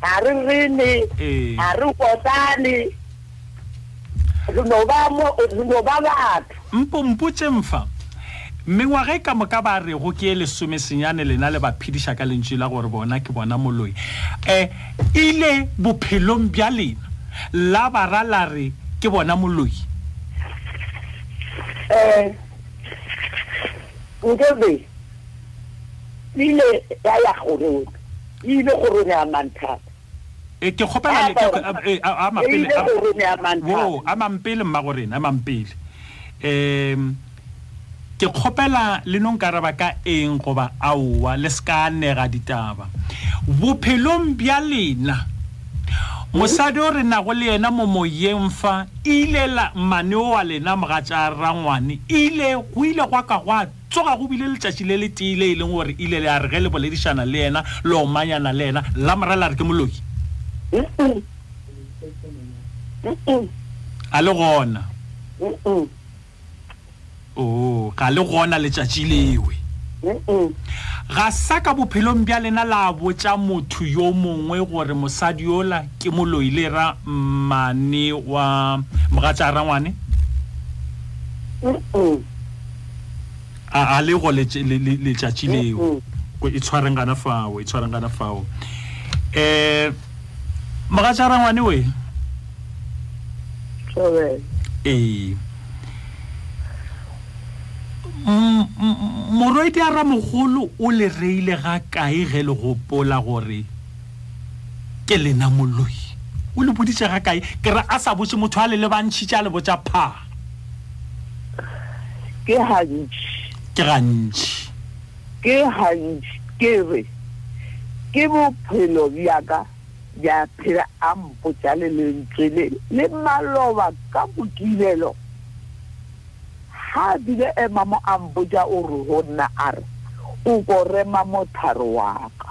S1: ga re
S3: rene
S1: ee.
S3: ga re kotane
S2: re no ba batho
S1: mpo mpotse mfa mengwaga e ka moka ba rego ke e lesome senyane lena le ba phediša ka lentši la gore bona ke bona moloi um ile bophelong bja lena la bara la re ke bona moloi
S2: um nkebe ile ya ya goreng E ile go rone a mang thata.
S1: E ke kgopela le
S2: ka
S1: e a mapele.
S2: E ile go rone
S1: a
S2: mang thata.
S1: Wo a mampele mma go rena a mampele. Eh ke kgopela le nong karaba ka eng goba aowa le ska nega ditaba. Bophelong bja lena mosadi o re nago le yena mo moyeng fa ile la mane wa lena mogatša rangwane ile go ile gwa ka gwa Tsoga go bile letšatši le letee le e leng gore ile le a re ge le boledišana le yena, le omanyana le yena, la mo ra la re ke
S2: moloki.
S1: Ga le gona? Oo, ga le gona letšatši lewe. Ga sa ka bophelong bja lena la botša motho yo mongwe gore mosadi yola ke moloi le ra mmane wa mogatša rangwane? a a le go letš- le- le- letšatši leo Go e tshwareng gana fao e tshwareng gana fao um mogatšara ngwane we
S2: Sorry.
S1: ee M- m- morwedi a ramogolo o le reile ga kae ge le gopola gore ke lena moloi o le boditše ga kae ke re a sa botse motho a le lebantšhitše a le botša phaa
S2: ke gantši
S1: ke gantši
S2: ke gantši ke re ke bophelo bjaka bja phela a mpotša le lentswe le le maloba ka bokilelo ga a bile ema mo a mpotša o re go nna a re o korema motharo waka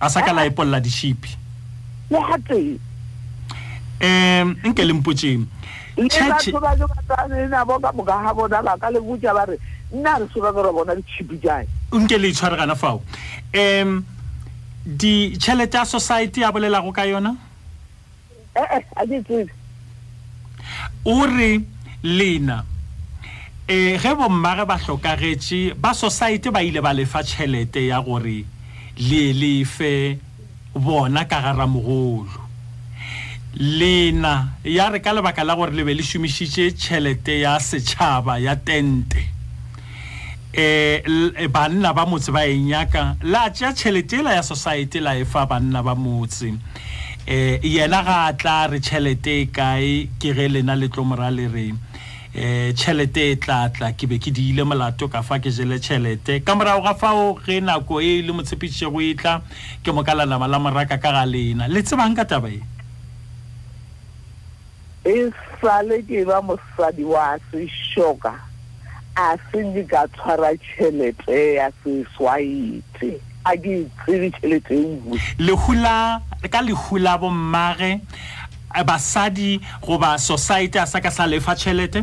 S2: a
S1: sa ka la epolla
S2: dišipi gatee
S1: um nke le mpotseng
S2: batho ba ke batanenabo ka moka ga bona ba ka le botsa ba re nna re soka kere bona ditšhipi jae
S1: nke le itshware gana fao um ditšhelete ya society ya bolelago ka yona
S2: ee a ke tsebe
S1: o re lena um ge bommage ba hlokagetše ba society ba ile ba lefa tšhelete ya gore le lefe bona ka gara mogolo lena ya re ka lebaka la gore le be le šomišitše tšhelete ya setšhaba ya tente um banna ba motse ba e nyaka la tšea tšhelete ela ya society la e fa banna ba motse um yena ga a tla re tšhelete e kae ke ge lena le tlo mora le re um tšhelete e tla tla ke be ke diile molato ka fa ke jele tšhelete ka morago ga fao ge nako e le motshepišitšego e tla ke mo ka la nama la moraka ka ga lena le tsebang ka taba e
S2: E sale ke ba mosadi wa sešoka, a se nke ka tshwara tšhelete ya seswaete, a ke e tsebe tšhelete ewe. Lehu
S1: la, ka lehu la bommage, basadi goba sosaete a sa ka sa lefa tšhelete?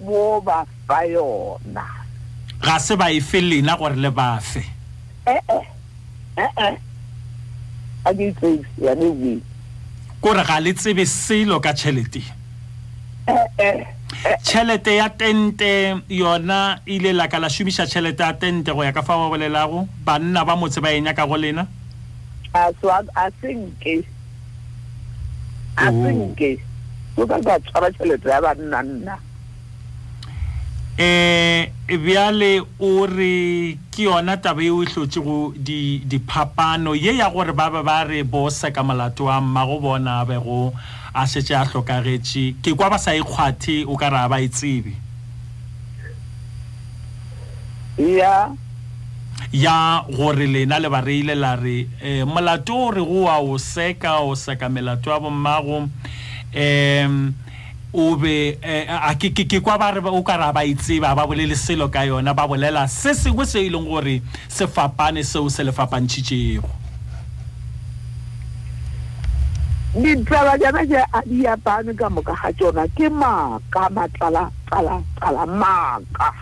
S2: mo ba fa yona.
S1: Ga se ba e fe lena gore le ba fe.
S2: E-e, e-e, ga ke tsebe ya ne we.
S1: Kore ga le tsebe selo ka tšhelete.
S2: E-e.
S1: Tšhelete ya tente yona ile la ka la šomiša tšhelete ya tente go ya ka fa ba bolelago banna ba motse ba e nyaka go lena.
S2: A se nke. a
S1: Oh.
S2: senke o ka ka tshwara tšhelete ya banna nna
S1: eh bjale o re ke yona taba eo e hlotšego di diphapano ye ya gore ba be ba re bo seka molato wa mmago bona a bego a šetše a hlokagetše ke kwa ba sa e kgwathe o ka re a ba e tsebe
S2: ya
S1: ya gore lena le bareile la re eh, molato o re go wa o seka o seka melato ya bommago um o be eh, a ke ke- ke kwa ba re ba- o ka ra ba itseba ba bolele selo ka yona ba bolela se sengwe se e leng gore se fapane seo se le fapantšhitšego
S2: ditaba jana je a di yapane ka moka ga tsona ke maaka matlalatlalatlala maaka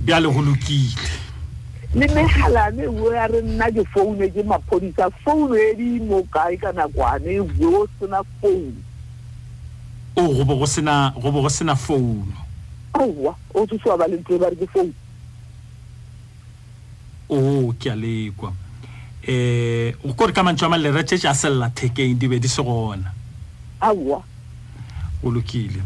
S1: bjale go lokile
S2: le megalane o ya re nna ke foune ke maphodisa founu e di mo kae ka nakwane e bue o sena founu
S1: o go bo go sena founu
S2: owa o tsosiwa ba lentle ba re ke founu
S1: oo ke a lekwa um go kore ka mantso a malera tše tša selela thekeng di be di se gona
S2: aowa
S1: o lokile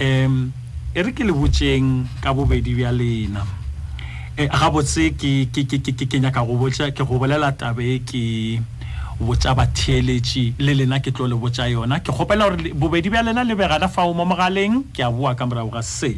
S1: um e re ke le botseng ka bobedi bja lena um gabotse ke ke- ke- ke- ke- ke nyaka go botsa ke go bolela tabe ke botsa batheeletši le lena ke tlo le botsa yona ke kgopela gore le- bobedi bja lena le be gana fao mo mogaleng ke a boa ka morago ga se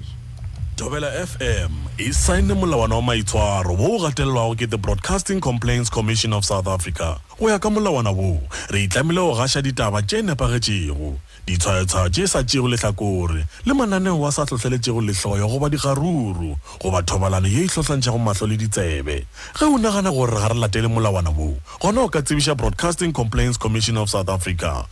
S4: Thobela FM e saene molawana wa maitshwaro wo o gatelelwago ke the Broadcasting Complaints Commission of South Africa. Go ya ka molawana wo, re itlamile go gaša ditaba tše nepagetšego, ditshwayotshwayo tše sa tšeego lehlakore le mananeo wa sa hlohleletšego lehloyo goba dikgaruru goba thobalano ye e hlohlantšhago mahlo le ditsebe. Ge o nagana gore ga re latele molawana wo, gona o ka tsebiša Broadcasting Complaints Commission of South Africa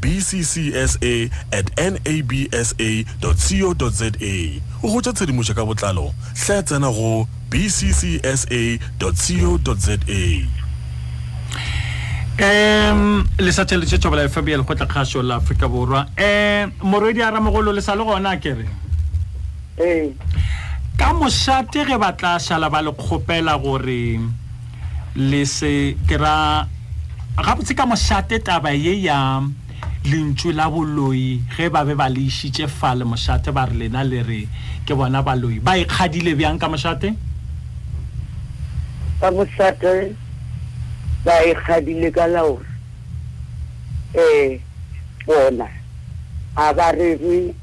S4: bccsa at nabsa.co.za go hwetša tshedimošo ka botlalo hle tsena go bccsa.co.za
S1: um le sa tšheletse tšobola ya fabia lekgotla kgašo la aforika borwa um morwedi a ramogolo le sa le gona a kere
S2: ee
S1: ka mošate ge ba tla šala ba le kgopela gore le se ke ra gabotse ka mošate taba ye ya lentšu la boloi ge ba be ba le išitše fa le mošate ba re lena le re ke bona baloi ba ikgadile bjang ka mošate
S3: ka mošate ba ikgadile ka laore um bona a ba rerwe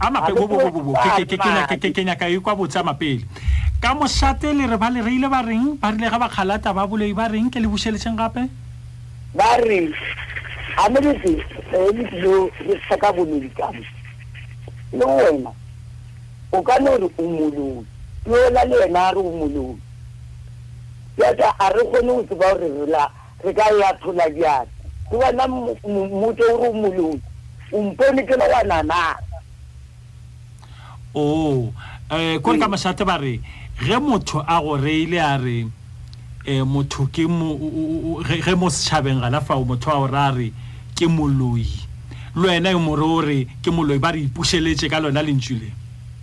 S3: a
S1: mape bo bo bo bo
S3: ke
S1: ke ke ke nya- ke ke ke nyaka e kwa botse a mapele ka mošate le re ba le reile ba reng ba rile ga ba kgalata ba boloi ba reng ke le bušeletšeng gape
S3: ba re a me le se eh, le dilo le sa ka bolodi kamo le wena o ka no re o moloi yola le yena a re o moloi yaka a re kgone go tseba gore rela Re ka e athola bjang? Ke wena mmotse o re o moloi. O mpone ke le gona
S1: na? Oo, um kore ka mošate ba re ge motho a go reile a re um motho ke ge mo setšhabeng gana fao motho a o ra re ke moloi le wena e more o re ke moloi ba re ipušeletše ka lona lentšu le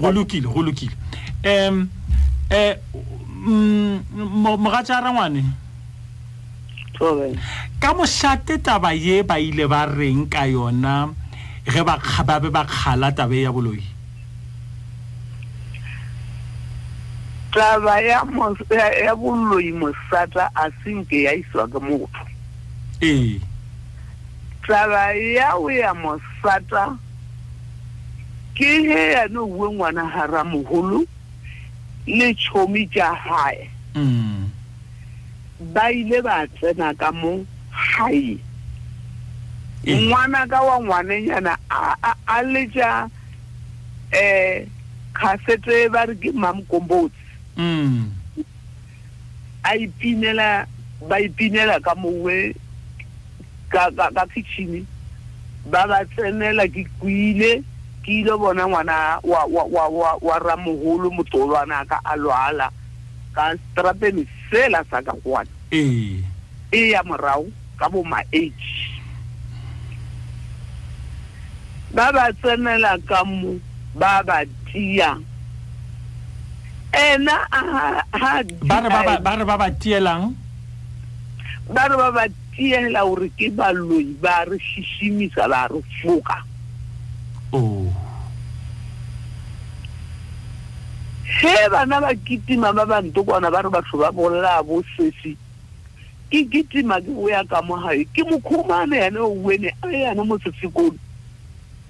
S3: go
S1: lokile go lokile um eh, um mm, mogatša rangwane ka mošate taba ye ba ile ba reng ka yona ge ba be ba kgala tabe ya boloi
S2: taba ya boloi mosata a senke ya iswa ke motho
S1: Ee.
S2: Taba ya o ya mosata ke he ya no uwe ngwana hara moholo le chomi tša hae.
S1: Mm.
S2: Ba ile ba tsena ka mo hae.
S1: Ee.
S2: Ngwana ka wa ngwanenyana a a, a letša eh khasete ba re ke Mam Kombotsi.
S1: Mm.
S2: a ipinela ba ipinela ka mowe ka ka ka kitchen ba ba tsenela ke kwile ke ile bona ngwana wa wa wa wa, wa ramoholo motolwana ka a lwala ka strapeni sela sa ka kwana
S1: ee
S2: e ya morago ka bo ma age ba ba tsenela ka mo ba ba tia ena
S1: ba re ba ba tielang
S2: ba re ba ba tiela gore ke baloi ba re šišimisa ba re foka
S1: oh.
S2: ge bana ba kitima ba banto kwana ba re batho ba bolela bo sesi ke kitima ke boya ka mo gae ke mokhomane yane o wene a yana mo sesekolo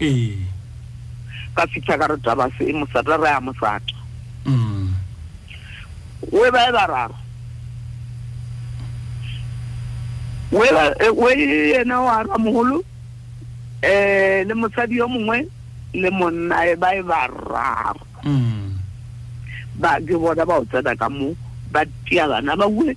S1: Ee.
S2: Ka fihla ka re taba se e mosata re a mosata.
S1: Mm.
S2: We ba e bararo. We ba e, we yena wa ra moholo eh le mosadi yo mongwe le monna e ba e bararo.
S1: Mm.
S2: Ba ke bona ba o tsena ka mo ba tia bana ba bue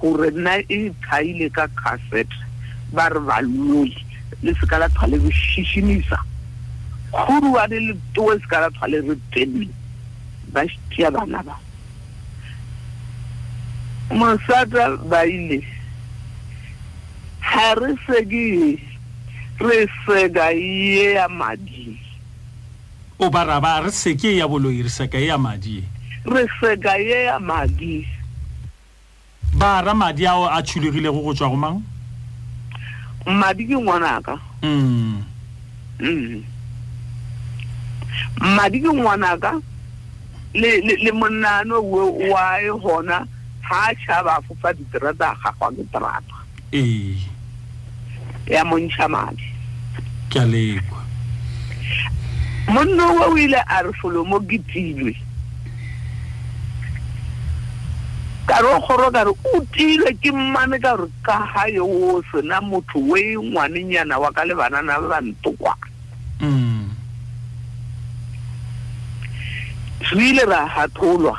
S2: gore nna e thaile ka caset ba re baloi le seka la tlhwale re šišimisa khuruane le towe seka la tlhwale re teme ba tia bana ba mosata ba ile ga re seke re seka ye ya madi
S1: o ba raba re seke ya boloi re seka ye ya madi
S2: re seka ye ya madi
S1: Ba ra madi ao a tšhulegilego go tšwa go mang?
S2: Madi ke ngwanaka.
S1: Mm.
S2: Mm. Madi ke ngwanaka le le le monano wa hona ha tšhaba fofa diterata ga gwa ke terata.
S1: ee
S2: ya montšha madi
S1: ke a lekwa
S2: monno o ile a re folo mo kitilwe ka re o kgoro ka re o tile ke mmane ka gore ka ga yo o sena motho o e ngwanenyana wa ka le banana ba bantokwa
S1: mm.
S2: re ile ra hatholwa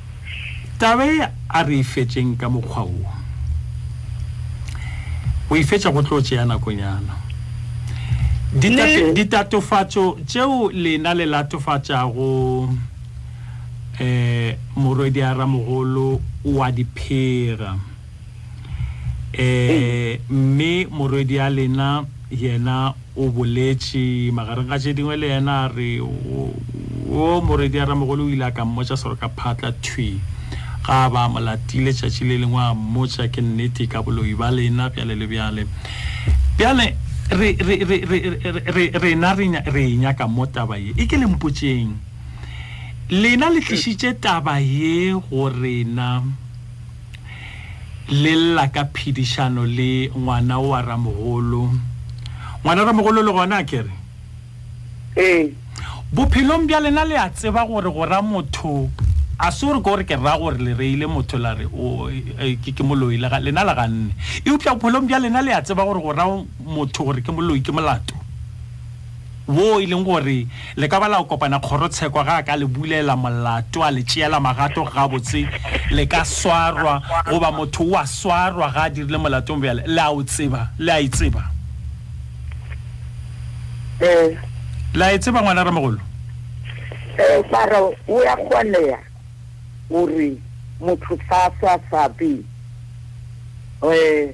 S2: Taba e
S1: a re e fetšeng ka mokgwa wo. Go e fetša go tlo tšea nakonyana. Ditatofatšo tšeo lena le latofatšago um morwediaramogolo wa diphega. eh mme morwedi ya lena yena o boletše magareng ga tše dingwe le yena a re o morwedi ya ramogolo o ile a ka mmotša sero ka phatla thwi ga ba mo latile tšatši le lengwe a mmotša ke nnete ka boloi ba lena bjale le bjale bjale rena re e nyaka mo taba ye e ke le mpotšeng lena le tlišitše taba ye go rena le lla ka phedišano le ngwana wa ramogolo ngwana ramogolo le gona a kere
S3: ee
S1: bophelong bja lena le a tseba gore go ra motho a se gore ke gore ke ra gore le reile motho la re eh, ke moloi lena la ganne eupša bophelong bja lena le a tseba gore go ra motho gore ke moloi ke molato woo e leng gore le ka ba la kopana kgorotsheko ga a ka le bulela molato a le tšeela magato gabotse le ka swarwa goba motho o a swarwa ga a dirile molatong bjale le a o tseba le a e tseba
S3: ee
S1: le a e tseba ngwana ramogolo
S3: ee fara o ya kgonega gore motho sa sa sabe um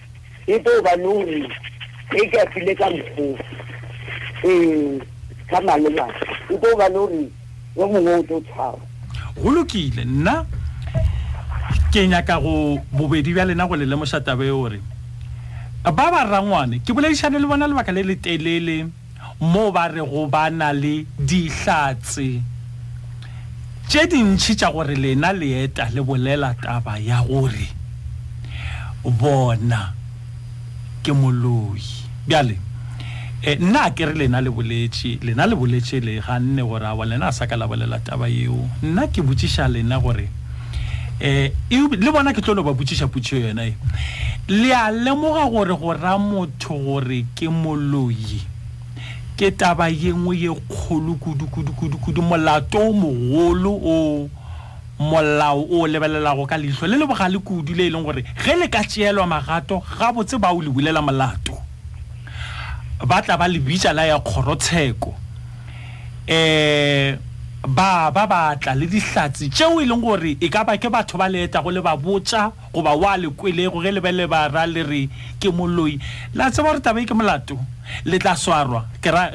S1: e
S3: tlo ba no e ke file ka mkho e ka malema e tlo ba no re yo mongwe o tlo tshwara
S1: go lokile nna ke nyaka go bobedi bja lena go le lemoša tabe gore ba ba rangwane ke boledišane le bona lebaka le le telele moo ba rego ba na le Dihlatse tše dintši tša gore lena le eta le bolela taba ya gore bona ke moloi bjale eh, nna ke re lena le boletše lena le boletše le ganne gore awa lena a sa ka la bolela taba yeo nna ke botšiša lena gore eh, e, le bona ke tlo no ba botšiša putšo yona e le a lemoga gore go ramotho batho gore ke moloyi ke taba ye nngwe ye kgolo kudu-kudu-kudu-kudu molato o mogolo o molao o lebelelago ka leihlo le le bogale kudu le e leng gore ge le ka tšeelwa magato gabotse ba o le bulela molato ba tla ba lebitša la ya kgorotsheko um ba ba batla le dihlatsi tšeo e leng gore e ka ba ke batho ba leetago le ba botša goba wa le kwelego ge le be le ba ra le re ke moloi la tseba gore tabe ke molato le tla swarwa ke ra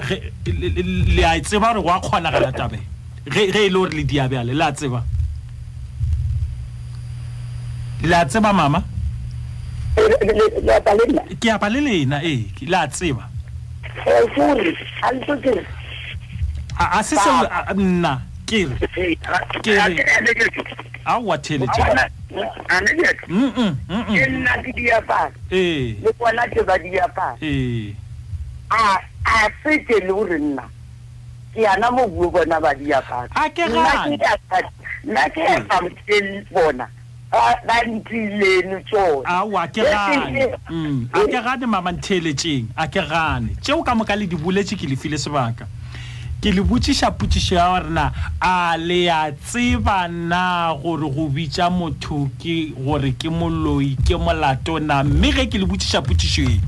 S1: le a tseba gore go a kgona ga la tabe ge e le gore le dia bjale le a tseba le a tseba mama ke apa le lena ee le a tseba
S3: a
S1: se seo nna ke re
S3: ke re aowa theletša
S1: ee
S3: a se ke le o re nna ke yana mo buo bona ba diaparo nna ke ya bona ba ba ntileno tšone
S1: awa ke gane mm, a ke gane mama ntheeletšeng a ke gane tšeo ka moka le di boletše ke lefile sebaka ke le botšiša potšišo ya gore na a le ya tseba na gore go bitša motho ke gore ke moloi ke molato na mme ge ke le botšiša potšišo e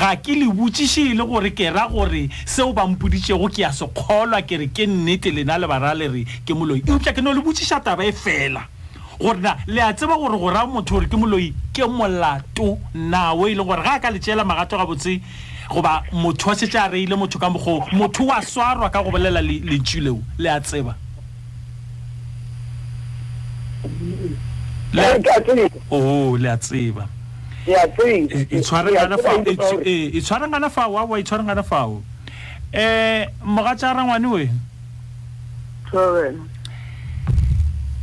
S1: ga ke le botšiše e le gore ke ra gore seo ba mpoditšego ke ya sekgolwa ke re ke nnete lena le bara le re ke moloi eupša ke no le botšiša taba e fela gore na le a tseba gore go raya motho gore ke moloi ke molato nawo e leng gore ga a ka le tšeela magato gabotse goba motho wa setse a reile motho ka mokgoo motho wa swarwa ka go bolela lentšu leo le a tseba oo le a tseba
S3: itshwarengana
S1: fao aowa itshwarengana fao um mogatša rangwane we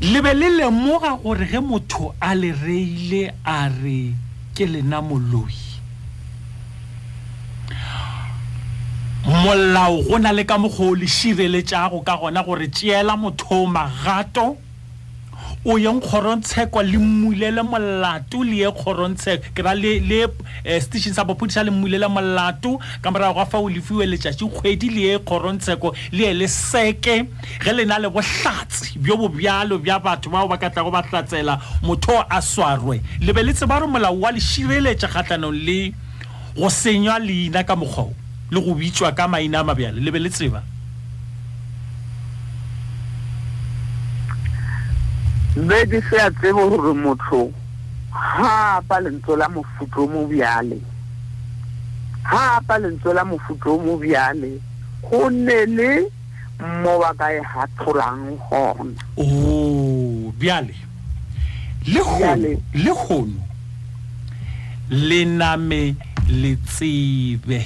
S1: le be le lemoga gore ge motho a le reile a re ke lena moloi molao go na le ka mokgwa o le šireletšago ka gona gore tšeela motho magato o yeng kgorontsheko le mmulele molato le ye kgorontsheko ke ra le le eh, station sa bopodisa le mmulele molato ka morago ga fa o lefiwe letšatši kgwedi le ye kgorontsheko le ye le seke ge le na le bohlatsi bjo bobjalo bja batho bao ba ka tlago ba hlatsela motho a swarwe le be le tseba gore molao wa le šireletša kgahlanong le Go senywa leina ka mokgwa wo le go bitšwa ka maina a mabjale, le be le tseba?
S2: Be ke se a tseba gore motho ha apa lentswe la mofuta o mo bjale, ha apa lentswe la mofuta o mo bjale, go ne le mo ba ka e hatholang gona.
S1: Oo, bjale. le
S2: hono
S1: le name le tsebe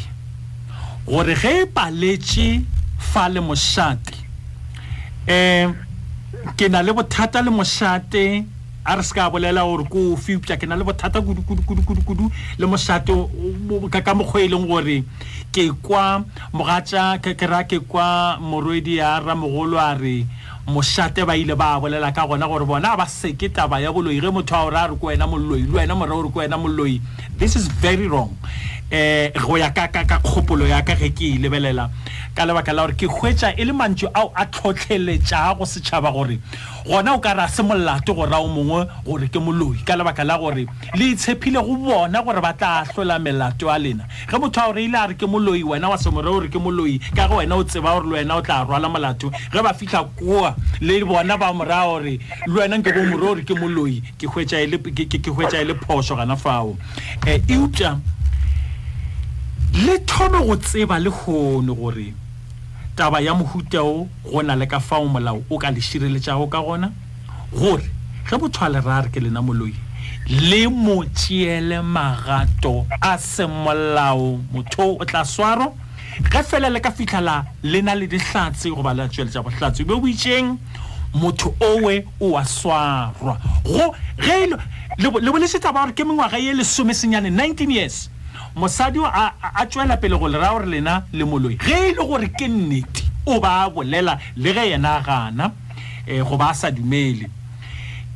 S1: gore ge e paletše fa le mošate um ke na le bothata le mošate a re se ka bolela gore ko ofe upša ke na le bothata kudukudukudukudu le mošate ka mokgwa e leng gore ke kwa mogatša ke ra ke kwa morwedi ya ramogolo a re Mošate ba ile ba bolela ka gona gore bona ba seke taba ya boloi ge motho a o re a re ko wena molloi le wena morao re ko wena molloi this is very wrong eh go ya ka ka ka kgopolo ya ka ge ke e lebelela ka lebaka la gore ke hwetša e le mantšu ao a tlhotlheletša go setšhaba gore gona o ka ra se molato go rao mongwe gore ke moloi ka lebaka la gore le itshepile go bona gore ba tla hlola melato ya lena ge motho a gore ile a re ke moloi wena wa semore o re ke moloi ka ge wena o tseba gore le wena o tla rwala molato ge ba fitlha koa le bona ba moraya gore le wena nke bo more o re ke moloi ke hwetša e le e phoso gana fao um eh, eupša le thome go tseba le kgono gore taba ya mohutao go na le ka fao molao o ka le šireletšago ka gona gore ge botshwale ra re ke lena moloi le mo tšeele magato a semolao motho o tla swaro ge fela le ka fitlhela lena le dihlatse goba le tšweletša bohlatse be boitšeng motho owe o a swarwa go ge le bolešetsa ba gore ke mengwaga ye lesome senyane 19 years mosadi a tšwela pele go lera gore lena le moloi ge e le gore ke nnete o ba bolela le ge yena gana um goba a sa dumele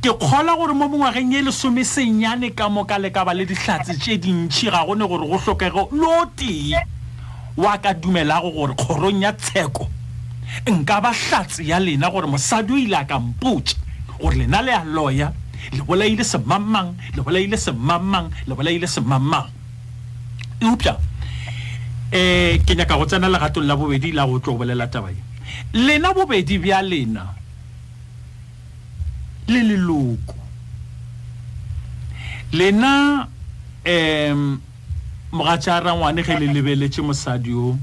S1: ke kgola gore mo bongwageng e lesome senyane ka moka le ka ba le dihlatse tše dintšhi ga go ne gore go hlokege lo tee wa ka dumelago gore kgorong ya tsheko nka ba hlatse ya lena gore mosadi o ile a ka mpotša gore lena le a loya le bolaile semangmang le bolaile semangmang le bolaile semangmang eupša um ke nyaka go tsena legatong la bobedi la go tlo bolela taba ye Lena bobedi bja lena le leloko. Lena um mogatša rangwane ge le lebeletše mosadi o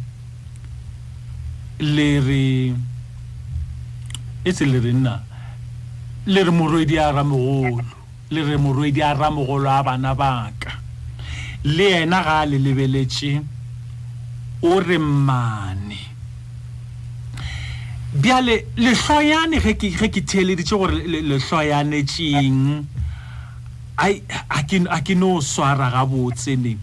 S1: le re e se le re nna le re morwedi a ramogolo Le re morwedi a ramogolo a bana ba ka, le yena ga a le lebeletše, o re mmane. Bjale lehloyane, ge ke, ge ke theeleditše gore lehloyane tšing, ai, a ke, a ke no swara gabotse ne.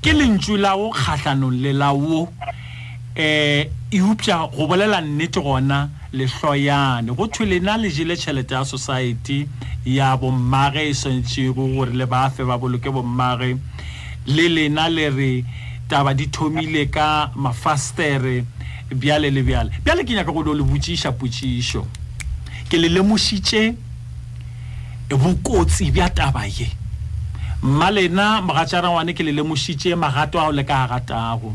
S1: ke lentšu la go kgahlanong le la wo um eupša go bolela nnete gona lehloyane go thwe lena le jele tšhelete ya society ya bommage e swantšego gore le bafe ba boloke bommage le lena le re taba di thomile ka mafastere bjale le bjale bjale ke nyaka go do le botšiša potšišo ke le lemošitše Bokotsi bja taba ye. Mmalena mogatšana wane ke le lemošitše magato ao le ka a gatago.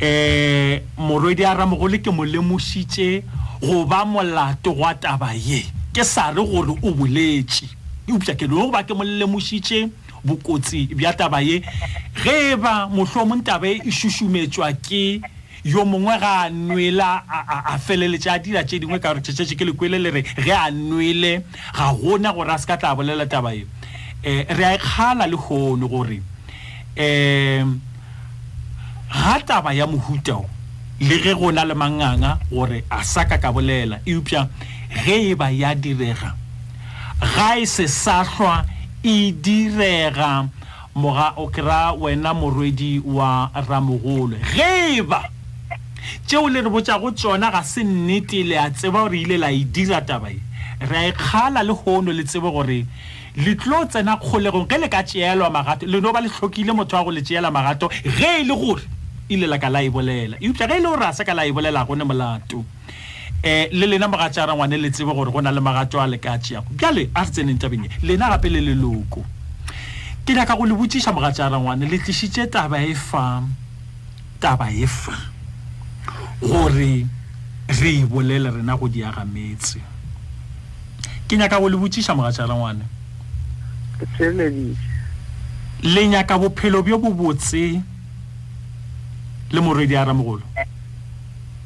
S1: Eh, morwedi a ramogole ke mo lemošitše go ba molato gwa taba ye. Ke sa re gore o boletše. Eupša ke no ba ke mo lemošitše bokotsi bja taba ye. Ge e ba mohlomong taba ye e šušumetšwa ke yo mongwe ga a nwela a feleletša a dira tše dingwe ka gore tšetšetše ke lekwele le re ge a nwele ga gona gore a se ka tla bolela taba e um re a ekgala le kgono gore um ga taba ya mohutao le ge go na le manganga gore a sa ka ka bolela eupša ge e ba ya direga ga e se sa hlwa e direga Moga o kra wena morwedi wa ramogolwe. Ge e ba tšeo le re botšago tšona ga se nnete le a tseba gore ile la e dira taba ye, re a e kgala le hono le tsebe gore le tlo tsena kgolegong ge le ka tšeelwa magato, le no ba le hlokile motho wa go le tšeela magato ge e le gore ile la ka la e bolela. Eupša ge e le gore a se ka la e bolela go ne molato. eh le lena mogatšara ngwane le tsebe gore go na le magato a le ka tšeago bjale a re tseneng tabeng e lena gape le leloko ke nyaka go le botšiša mogatšara ngwane le tlišitše taba e fa taba e fa gore re e bolele rena go diaga metse ke nyaka go le botšiša mogatšara ngwane le nyaka bophelo bjo bobotse le morwedi a ramogolo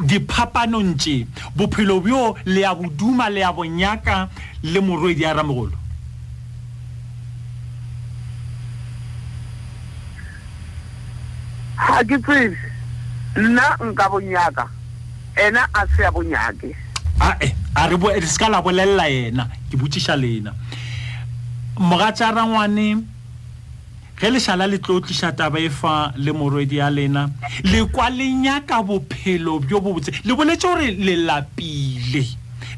S1: diphapanong tše bophelo bjo le ya boduma le ya bonyaka le morwedi ya ramogolo
S2: ga ke tsebe nna nka bonyaka ena a se ya bonyake
S1: ae a re bo re ska la bolella yena ke botšiša lena mogatša rangwane ge lešala le tlo tliša taba e fa le morwedi ya lena le kwa le nyaka bophelo bjo bobotse le boletse gore le lapile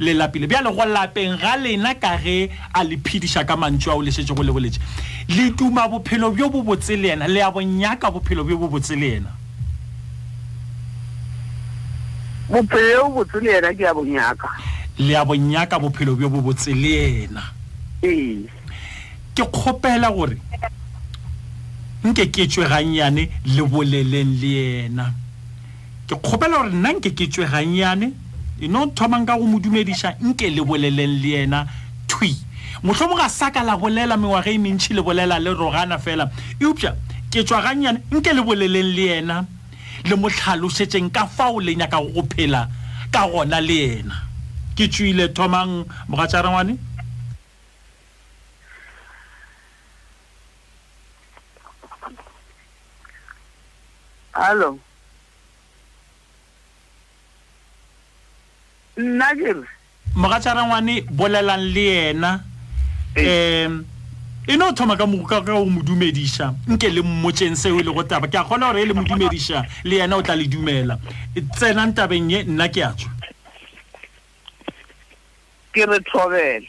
S1: le lapile bjale go lapeng ga lena ka ge a le phediša ka mantšu ao le šetšego le boletse le duma bophelo bjo bobotse le yena le ya bo nyaka bophelo bjo bobotse le yena
S2: bophelo bjo bobotse le yena ke ya bo nyaka
S1: le ya bo nyaka bophelo bjo bobotse le yena
S2: ee
S1: ke kgopela gore nke ke tšwe gannyane le boleleng le yena ke kgopela gore nna nke ke tšwe gannyane e no thomang ka go mo dumediša nke le boleleng le yena thwi motlhomo ga sa ka la bolela mengwaga e mentšhi le bolela le rogana fela eupša ke tšwa gannyane nke le boleleng le yena le mo tlhalošetšeng ka fao le nyaka go phela ka gona le yena ke tšwile thomang mogatšarangwane
S2: Hallo. Nna ke re.
S1: Mogatšara ngwane bolelang le yena. Um e no thoma ka mo ka go mo dumediša nke le mmotseng seo e lego taba ke a kgona gore e le mo dumediša le yena o tla le dumela tsenang tabeng ye nna ke a tswa
S2: ke re thobela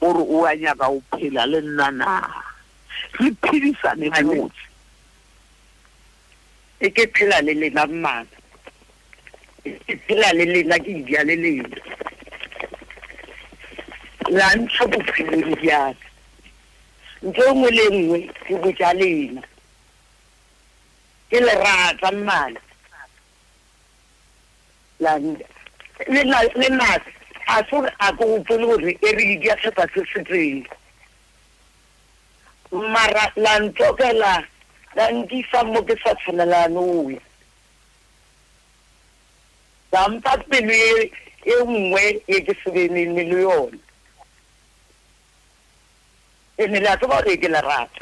S2: gore o a nyaka go phela le nna na re phedisane botse
S3: e ke phela le lena mmana e ke phela le lena ke dija le lena la ntsha bophelong bjaka ntho e nngwe le nngwe ke boja lena ke le rata mmana Le na le naka a se gore a ke gopole gore e re di a tshepa se se teng mara la ntokela la ntisa mo ke sa tshwanelane o ya la mpa pelo e nngwe e ke sebeneng le yone Ene le a tseba gore ke le rata.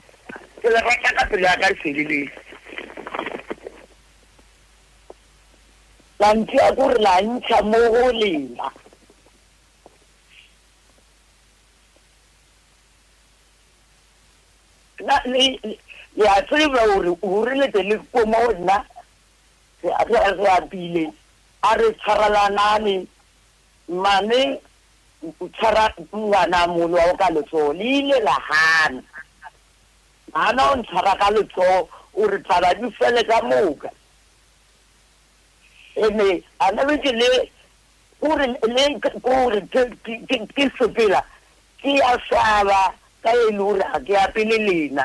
S3: Ke le rata ka pelo ya ka e feleletse. La ntšea ko re la ntšha mo go lena. Na le le a tseba gore o hureletse le ko mo nna. Re a re a pile. A re tshwarelana le Mmane, Ntshwara ngwana molwa o ka letsogo le ile la gana. Mmana o ntshwara ka letsogo o re taba di fele ka moka. Ene a lebetše le o re le ko o re ke sepela
S1: ke ya šaba
S2: ka e
S1: le o re ga ke ape le lena.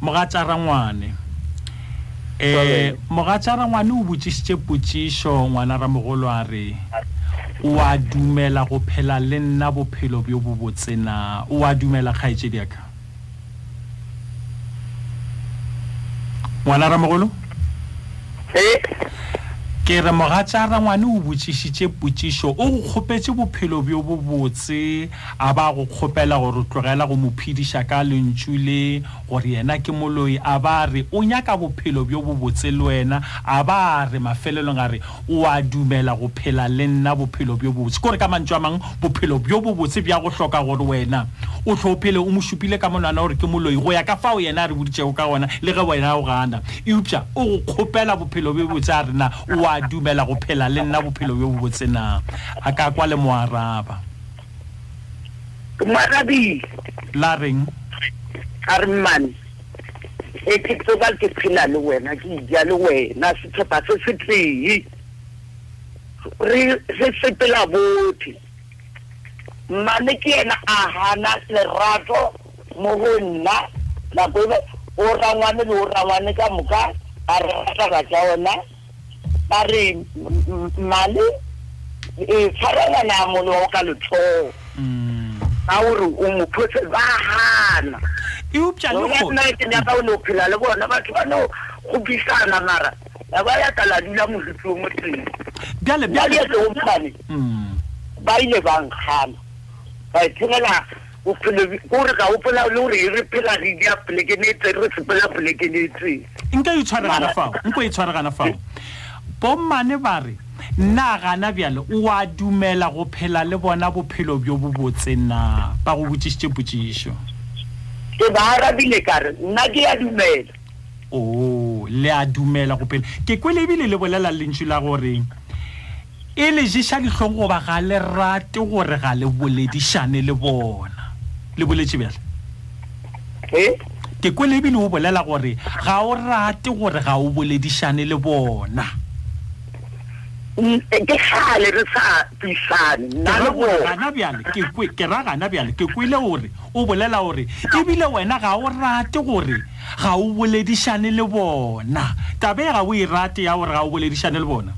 S1: Mogatša Rangwane. Eh, Sorry. Mogatša Rangwane o botšišitše potšišo ngwana ramogolo a re o a dumela go phela le nna bophelo bjo bo botsena o a dumela kgaetšedi ya ka ngwana ramogolo
S3: Eh,
S1: ke re mogatša rangwane o botšišitše potšišo o go kgopetše bophelo bjo bo botse A ba go kgopela gore o tlogela go mo phediša ka lentšu le, gore yena ke moloi. A ba a re, O nyaka bophelo bjo bobotse le wena? A ba a re mafelelong a re, O a dumela go phela le nna bophelo bjo bobotse? Kore ka mantšu a mang, bophelo bjo bobotse bja go hloka gore wena o tlo phele. O mo šupile ka monwana gore ke moloi, go ya ka fao yena a re boditšego ka gona, le ge wena o gana. Eupša o go kgopela bophelo bjo bobotse, a re, Na o a dumela go phela le nna bophelo bjo bobotse na? A ka kwa le mo araba.
S3: ke mo arabile
S1: la reng
S3: a re mmane e ke tseba ke phela le wena ke ija le wena setlhopha se se tee re re sepela bothe mmane ke ena a gana lerato mo go nna nako e o rangwane le o rangwane ka moka a rata ba ja ona ba re mmale e tshwarela na molo wa ka lotho
S1: mm.
S3: ba o re o mophotse ba hana
S1: e upša
S3: le
S1: go
S3: nna ke nyaka o no phela le bona batho ba no go bisana mara ya ba ya tala dula mohutsi o mo teng
S1: bjale bjale
S3: o mmane
S1: mm.
S3: ba ile ba nkgana ba ithemela gore ga o pela le gore e re phela re dia polekenetse re sepela polekenetse
S1: nka itshwaregana fao nko itshwaregana fao bommane ba re nna gana bjale o a dumela go phela le bona bophelo bjo bo botse na ba go botšišitše potšišo
S3: ke ba arabile kare nna ke a dumela
S1: o oh, le a dumela go phela ke kwele ebile le bolela lentšu la goreng E le ješa dihlong goba ga le rate gore ga le boledišane le bona? Le boletše bjale?
S3: E?
S1: Ke kwele ebile o bolela gore ga o rate gore ga o boledišane le bona.
S3: Mm, e, ke kgale re sa tlisane nna le bona
S1: bjale ke kwe ke ra gana bjale ke kwele gore o bolela gore ebile wena ga o rate gore ga o boledišane le bona tabe ga o e rate ya gore ga o boledišane le bona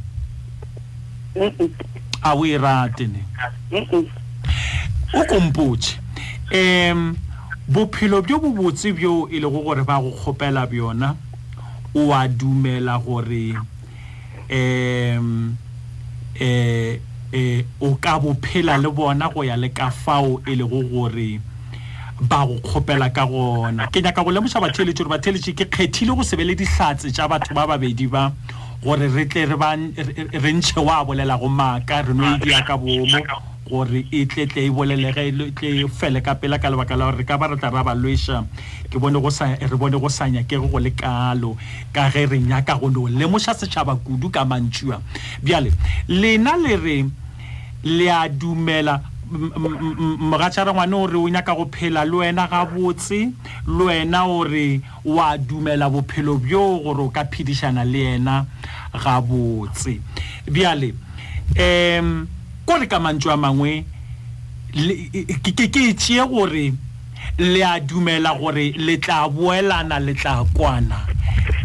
S1: a o e rate ne o kompotše um bophelo bjo bobotse bjo e lego gore ba go kgopela bjona o a dumela gore um e, e, o ka bophela le bona go ya le ka fao e lego gore ba go kgopela ka gona ke nyaka go lemoša batheletši gore batheletši ke kgethile go se be le dihlatse tša batho ba babedi ba gore re tle re ntšhe wa bolelago maaka re no e dia ka boomo gore e tle tle e bolelege e tle e fele ka pela ka lebaka la gore re ka ba re tla ra ba lweša ke bone go sa re bone go sa nyakege go le kalo ka ge re nyaka go no lemoša setšhaba kudu ka mantšua bjale lena le re le a dumela mogatšarangwane o re o nyaka go phela le wena gabotse le wena o re o a dumela bophelo bjo gore o ka phedišana le yena gabotse bjale um ko re ka mantšu a mangwe ke ke tšee gore le a dumela gore le tla boelana le tla kwana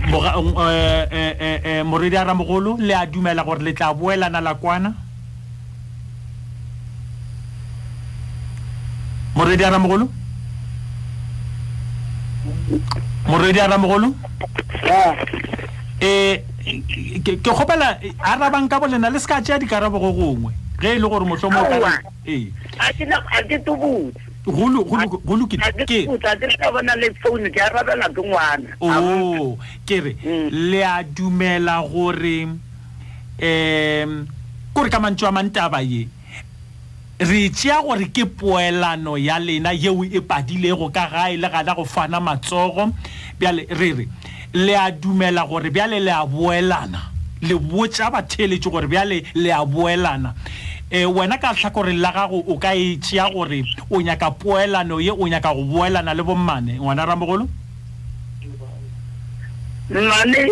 S1: eh, eh, eh, moredi a ramogolo le a dumela gore le tla boelana la kwana Moredi a Ramogolo? Moredi a Ramogolo?
S3: Yeah.
S1: Eh, ke kgopela arabang ka bolena le se ka tšea dikarabo go gongwe ge e le gore motlho mo
S3: ke
S1: re le a dumela gore um ko re ka mantšu a mang taba ye re e tšea gore ke poelano ya lena yeo e padilego ka gae le gana go fana matsogo bjale re re le a dumela gore bjale le a boelana le botša batheeletši gore bjale le a boelana um wena ka tlhakoreng la gago o ka e tšea gore o nyaka poelano ye o nyaka go boelana le bommane ngwana ramogolo
S3: mmane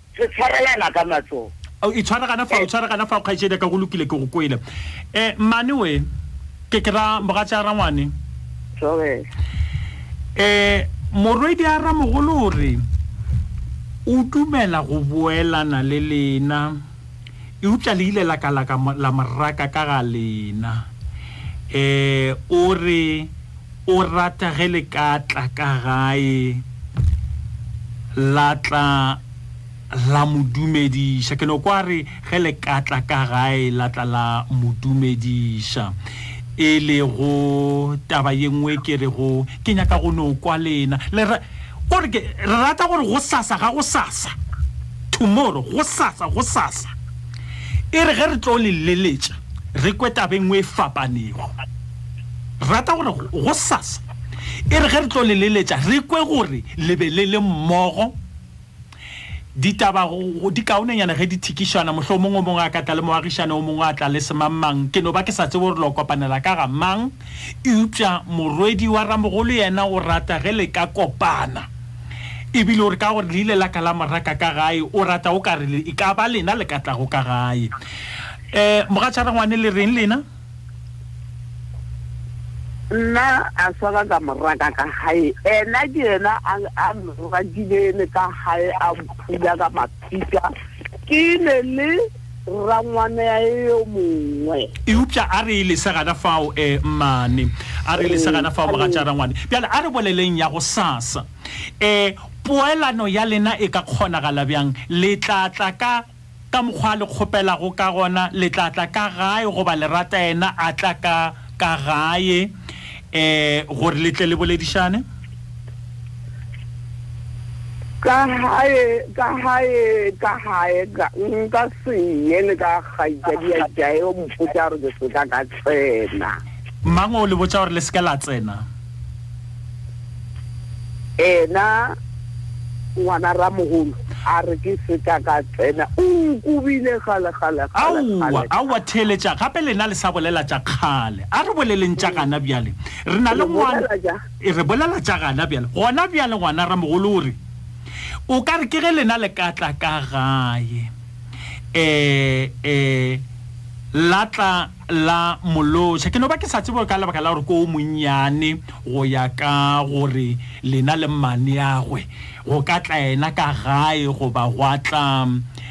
S3: re tshwarelana ka matsogo
S1: o itshware gana fa
S3: o
S1: tshware gana fa o kgaetšedi ka go lokile ke go kwele um mmane we ke ke ra mogatša a
S3: rangwane
S1: um morwedi a ramogolo o re o dumela go boelana le lena eupša le ile la ka la moraka ka ga lena um o re O rata ge le ka tla ka gae, la tla la mo dumediša. Ke no kwa re ge le ka tla ka gae, la tla la mo dumediša. E le go taba ye nngwe ke re go ke nyaka go no kwa lena. Le ra o re ke re rata gore go sasa ga go sasa. Tomorrow go sasa go sasa. E re ge re tlo le leletša re kwe tabeng e fapanego. rata gore go sasa e re ge re tlo le leletša re kwe gore le be le le mmogo ditaba di kaonenyana ge di thikišana mohlo mongwe o mongwe a ka tla le moagišane o mongwe a tla le semangmang ke no ba ke sa tsebo gore lo kopanela ka ga mang eupša morwedi wa ramogolo yena o rata ge le ka kopana ebile o re ka gore le ile la ka la moraka ka gae o rata o ka re e ka ba lena le ka tlago ka gae um mogatšharangwane le reng lena
S2: nna a swana ka moraka ka gae ena ke ena a nrakilele ka gae a mphula ka mafika ke ne le rangwane ya yo mongwe
S1: eupša a re e lesa gana fao um eh, mane a re e lesa gana fao moga tša rangwane bjale a re boleleng ya go sasa um poelano ya lena e ka kgonagala bjang le tlatla ka Ka mokgwa a le kgopelago ka gona, le tla tla ka gae, goba le rata yena a tla ka, ka gae, um gore le tle le boledišane.
S2: Ka gae, ka gae, ka gae, ka, nka se ye le ka kgaitšadia jae o mpotša gore ke se ka ka tsena.
S1: Mang o le botša gore le se ke la tsena?
S2: ena ngwana ramogolo a re ke seka ka tsena o nkubile galegalegaleaowa
S1: aowa theeletša gape lena le sa bolela tša kgale a re boleleng tša gana bjale re na le ngwana e re bolela tša gana bjale gona bjale ngwana ramogolo o re o ka re ke ge lena le ka tla ka gae um um la tla la molotšha ke no ba ke sa tsebo ka lebaka la gore ko o monnyane go ya ka gore lena le mmane yagwe go ka tla ena ka gae goba gwa tla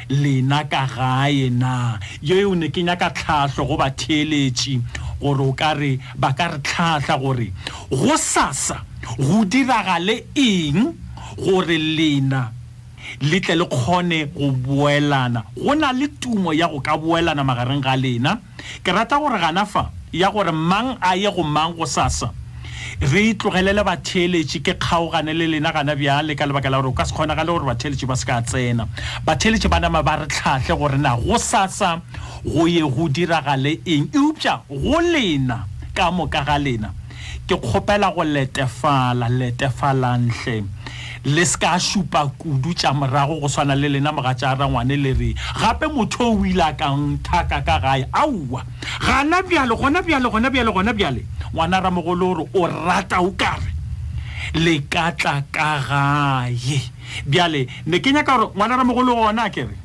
S1: lena ka gae na yo eo ne ke nyaka tlhahlo go batheeletši gore o ka re ba ka re tlhahla gore go sasa go diragale eng gore lena le tle le kgone go boelana go na le tumo ya go ka boelana magareng ga lena ke rata gore gana fa ya gore mang a ye go mang go sasa re itlogelele batheeletši ke kgaogane le lena gana bjale ka lebaka la gore o ka se kgonagale gore batheeletši ba se ka tsena batheeletši ba nama ba re tlhahle gore na go sasa go ye go diragale eng eupša go lena ka moka ga lena ke kgopela go letefala letefalang hle le se ka šupa kudu tša morago go swana le lena moga tša rangwane le re gape motho o ile a kang thaka ka gae aowa gana bjale gona bjale gona bjale gona bjale ngwana ramogolo gore o rata o kare le ka tla ka gae bjale ne ke nyaka gore ngwana ramogolo gona ke re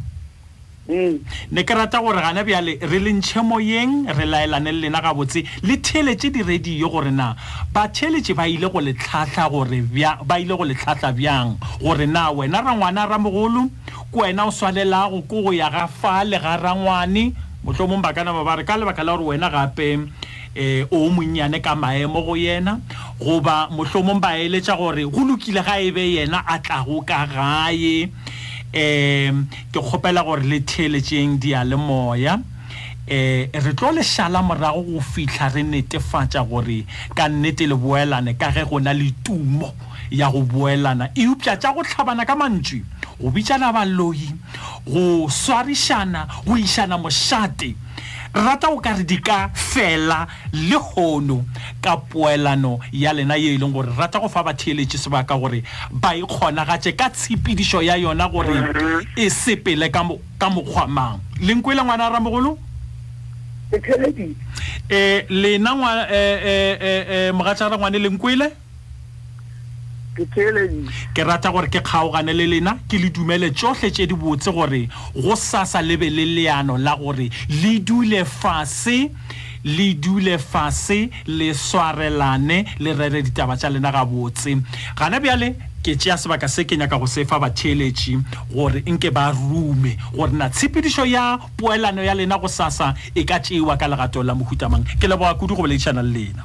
S1: Mm. ne ke rata gore gana bjale re le ntšhe moyeng re laelane le lena gabotse le theeletše diradio gore na batheeletše ba ile go letlhahla gore ba ile go letlhahla bjang gore na wena rangwana ramogolo ke wena o swalelago ko go ya ga fa le ga rangwane motlho mong ba kana ba ba re ka lebaka la gore wena gape um o monnyane ka maemo go yena goba motlho mong ba eletša gore go lokile ga e be yena a tlago ka gae um ke kgopela gore le theeletšeng diyalemoya eh re tlo le šala morago go fihla re netefatša gore ka nnete le boelane ka ge go na le tumo ya go boelana eupša tša go tlhabana ka mantšwi go bitšana baloi go swarišana go išana mošate rata o ka re di ka fela Lehono, ka poelano ya lena yeo e leng gore rata go fa batheeletši sebaka gore ba e kgonagatše ka tshepedišo ya yona gore e sepele ka mokgwa mang. Le nkwele ngwana ramogolo?
S5: Ke theeleditše.
S1: Eh, lena ngwana, eh, eh, eh, eh, mogatšara ngwane le nkwele?
S5: Ke theeleditše.
S1: Ke rata gore ke kgaogane le lena ke le dumele tšohle tše di botse gore go sasa le be le leano la gore le dule fase le dule fase le swarelane le rere ditaba tša lena gabotse. Gana bjale ke tšea sebaka se ke nyaka go se fa batheeletši gore nke ba rume gore na tshepedišo ya poelano ya lena go sasa e ka tšewa ka legato la mohutamang. Ke leboga kudu go boledišana le lena.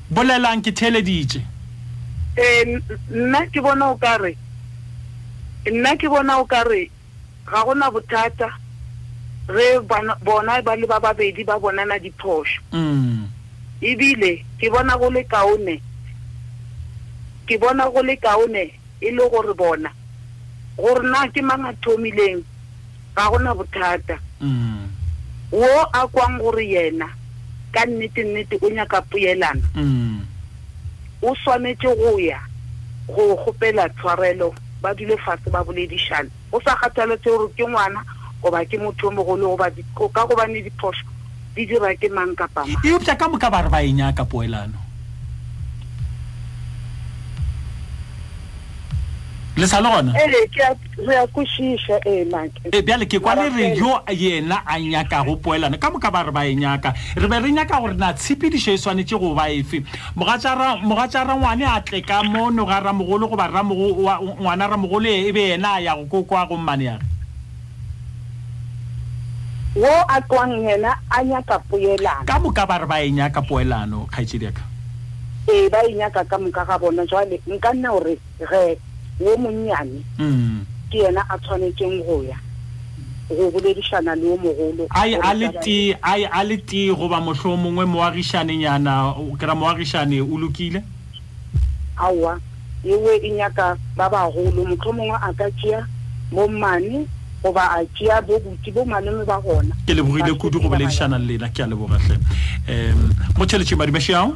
S1: Bolelang, ke theeleditše.
S5: Ee, nna ke bona o ka re, nna ke bona o ka re ga go na bothata ge bona ba le ba babedi ba bonana diphošo.
S1: Mm.
S5: Ebile ke bona go le kaone, ke bona go le kaone e le gore bona gore na ke mang a thomileng ga go na bothata
S1: mm.
S5: wo a kwang gore yena ka nnete nnete o nyaka poelana
S1: mm.
S5: o swanetše go ya go kgopela tshwarelo ba dule fatshe ba boledišane o sa kgathaletse gore ke ngwana goba ke motho o mogolo goba ka gobane diphoso di dira ke mang kapa mang
S1: eupša ka moka ba re ba e nyaka poelano le sa le gona
S5: re a kwešiša ee make
S1: e bjale ke kwa le re yo yena a nyakago poelano ka moka ba re ba e nyaka re be re nyaka gore na tshepedišo e swanetše go ba efe mogatšara ngwane a tle ka mo no ga ramogolo goba ngwana ramogolo e be yena a yago ko kwa gommane yage
S5: wo a tlwang yena a nyaka poelano
S1: ka moka ba re ba e nyaka poelano kgaetšediaka
S5: ee ba e nyaka ka moka ga bona jwale nka nna gore re wo monnyane
S1: mm.
S5: ke yena a tshwanetseng go ya go boledišana le o mogolo
S1: ai a le tee ai a le tee goba motlho o mongwe moagišanenyana ke ra moagišane o lokile
S5: aowa ewe e nyaka ba bagolo motlho mongwe a ka tšea bommane goba a tšea bo botsi bo malome ba gona
S1: ke lebogile kudu go boledišana le lena ke a lebogatlhe um
S6: mo
S1: tšheletšeng
S6: badimešeao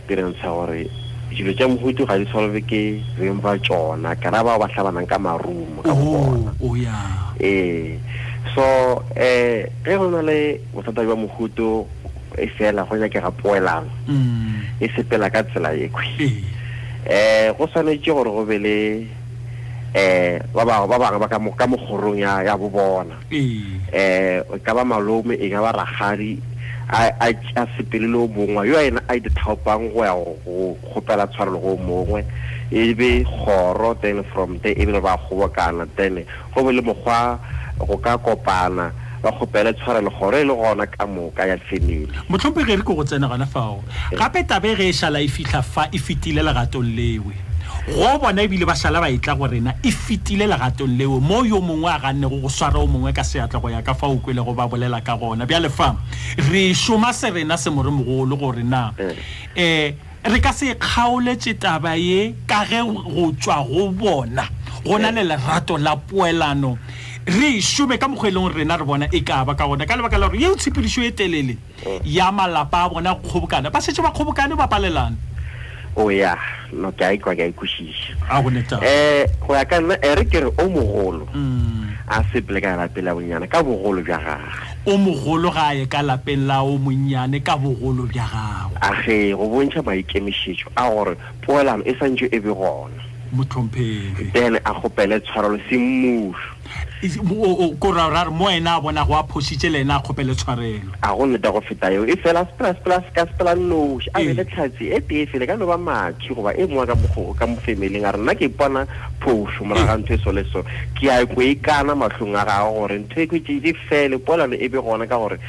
S6: Ke re ntsha gore dilo tša mohutu ga di solve ke beng ba tšona ke ra bao ba hlabanang ka marumo ka go oh,
S1: bona oh,
S6: ee so um ge go na le bothata jwa mohutu e fela go nyakega poelano
S1: mm.
S6: e sepela ka tsela ekhwi um
S1: ee.
S6: eh, go tshwanetse gore go be le um ba bangwe ba ka mogorong ya
S1: bobona
S6: eh e ka ba malome e ka ba ragadi a sepele le o mongwe yo ena a ithaopang go ya go kgopela tshwarelo go mongwe e be kgoro then from there e be ba kgobokana then go be le mokgwa go ka kopana ba kgopele tshwarelo kgoro e le gona ka moka ya family
S1: motlhompe ge re ko go tsena gona fao gape tabe ge e šala e fitlha fa e fetile legatong lewe go bona ebile ba šala ba etla go rena e fetile legatong leo mo yo mongwe a gannego go swara o mongwe ka seatla go ya ka fa o kwelego ba bolela ka gona bjale fa re šoma se rena se more mogolo gore na um eh. eh, re ka se kgaoletse taba ye ka ge go tswa go bona go na le lerato la poelano re e šome ka mokgwa e leng gore rena re bona e ka ba ka gona ka lebaka la gore ye o tshepedišo e telele ya malapa a bona go kgobokana ba setse ba kgobokane ba palelane
S6: o ya no ke a ikwa ke a ikwešiša
S1: a go neta
S6: eh go ya ka nna e re ke re o mogolo
S1: mm.
S6: a sepele ka lapeng la bonnyane ka bogolo bja gagwe
S1: o mogolo ga a ye ka lapeng la o monnyane ka bogolo bja gagwe
S6: a ge go bontšha maikemišetšo a gore poelano e santšo e be gona
S1: motlhomphegi
S6: then a gopele tshwarelo semmuso
S1: kora ra re mo ena a bonago a phositše le ena a kgopele tshwarelo
S6: a go leta go feta eo e fela sepela sepela se ka sepela noši a bele tlhatsi e tee fele ka no ba makhi goba e mongwe ka mokgogo ka mofemeleng a re nna ke ipona phošo moraga ntho e so le so ke a ko ikana mahlong a gago gore ntho e kwetšee fele polano e be gona ka gore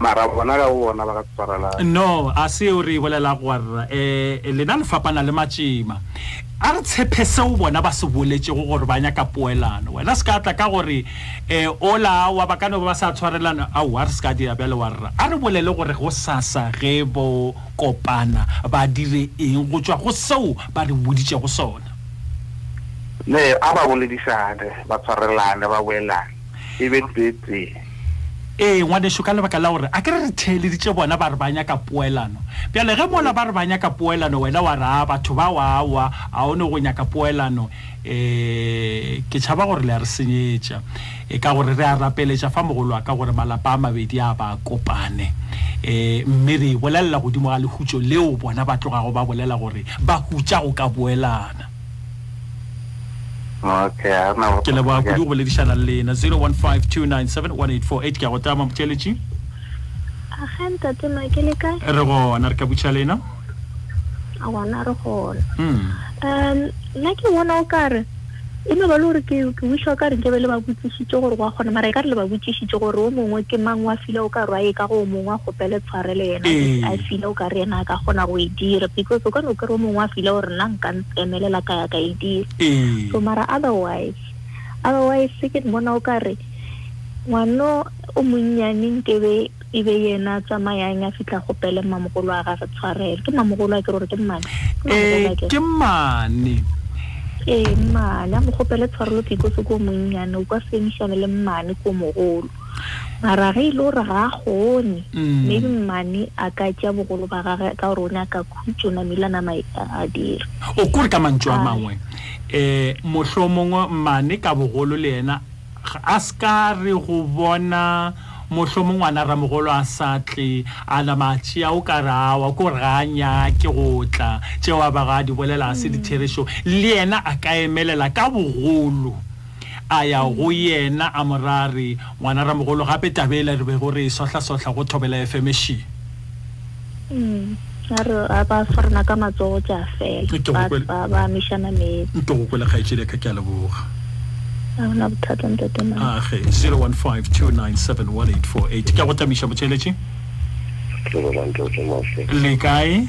S7: mara bona ka bona ba ka tswarala
S1: no a se o re bolela go rra eh lena le fapana le matšema a re tshepe seo bona ba se boletšego gore ba nyaka poelano wena se ka tla ka gore eh ola wa ba ka no ba sa tshwarelana a wa re se ka dira bjale wa rra a re bolele gore go sasa ge bo kopana ba dire eng go tšwa go seo ba re boditšego sona
S7: ne a ba boledišane ba tshwarelane ba boelane e be teetee
S1: ee ngwaneso ka lebaka la gore a ke re re theeleditse bona ba re ba nyaka poelano bjale ge mola ba re ba nyaka poelano wena wa raa batho ba waawa a o ne go nyaka poelano um ke tšhaba gore le ya re senyetša e ka gore re a rapeletša fa mogolo wa ka gore malapa a mabedi a ba kopane um mme re e bolelela godimo ga lehutšo leo bona ba tlogago ba bolela gore ba hutša go ka boelana
S7: Okay, ha na go-
S1: ke leboga kudu go boledišana le lena 0152971848 ke ya go tama motšeletši
S8: Age ntate ma ke le kae?
S1: re gona re ka butšha lena
S8: A gona re gona.
S1: Mm.
S8: Um nna ke bona o ka re e no ba le gore ke ke wiša o ka re nkebe le ba botsišitše gore go a kgona mara e ka re le ba botsišitše gore o mongwe ke mang wa file o ka re wa e ka go o mongwe wa kgopele tshware le yena
S1: ee.
S8: a file o ka re yena a ka kgona go e dira because o ka no kry-o mongwe a file gore nna nka emelela ka ya ka e dira
S1: ee.
S8: so mara otherwise otherwise ke bona o ka re ngwano o monnyane nkebe e be yena a tsamayang a fitlha go pele mamogolo a gage tshwarele ke mamogolo a ke gore ke mmane ee, ke
S1: mmane
S8: ee mmane a mo gopele tshwarelo phiko se ko monnyane o kwa sengšane le mmane ko mogolo mara ge e le gore ga a kgone
S1: mm.
S8: maybe mmane a ka tša bogolo ba gage ka gore o ne a ka khutso namile a nama a dira
S1: o kore ka mantso a mangwe um motlho mongwe mmane ka bogolo le yena a se ka re go bona motlho mongwe ana ramogolo a sa tle a nama a tšea o ka rawa ko re ga a nyake go tla tšeo a ba ga a di bolela a se mm. ditherešo le yena a ka emelela ka bogolo a ya go yena a morare ngwana ramogolo gape tabela re be go re sohlasohla go thobela efemešeng
S8: mm, a re a ba farana ka matsogo tša fela ba mešana metse
S1: nto go kwele kgaetšedi ka ke a leboga
S8: a gona bothata ntatema
S1: age 0152971848 ke a go tamiša botšeletše le kae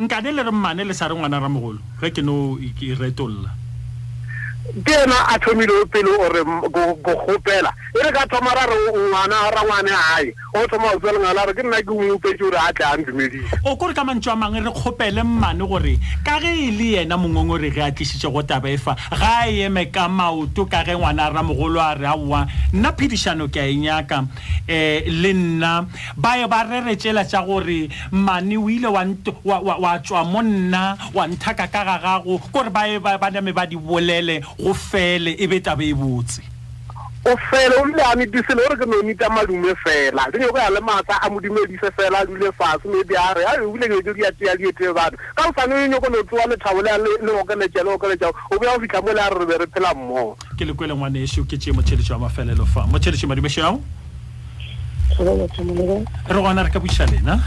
S1: Nkane le re mmane le sa re ngwana ramogolo ge ke no e retolla.
S7: Ke yena a thomilego pele o re go kgopela. E re ka thoma ra re ngwana rangwane gae o thoma go tswa lengala re ke nna ke ngopetše gore a tle a ndumedisa.
S1: O ko re ka mantšu a mangwe re kgopele mmane gore ka ge e le yena mongongoregi a tlišitše go taba efa ga a eme ka maoto ka ge ngwana ramogolo a re aowa nna phedišano ke a e nyaka. eh le nna ba ye ba rere tšela tša gore mane o ile wa nt- wa- wa wa tswa mo nna wa nthaka ka ga gago kore ba ye ba ba name ba di bolele go fele e be taba e botse
S7: o fele o rile a metisele gore ke no nita malume fela ke nyoko ya le maatla a mo dumedise fela a dule fase me di a re a ebile ke ke ya tea diete batho ka o sane o nyoko no tsoa lethabo le a le le okeletša le okeletša o be o fitlha mo le a re re be re phela mmogo
S1: ke le kwele ngwane ešo ke tšee motšheletšo wa mafelelo fa motšheletšo madumešao re gona re ka buša lena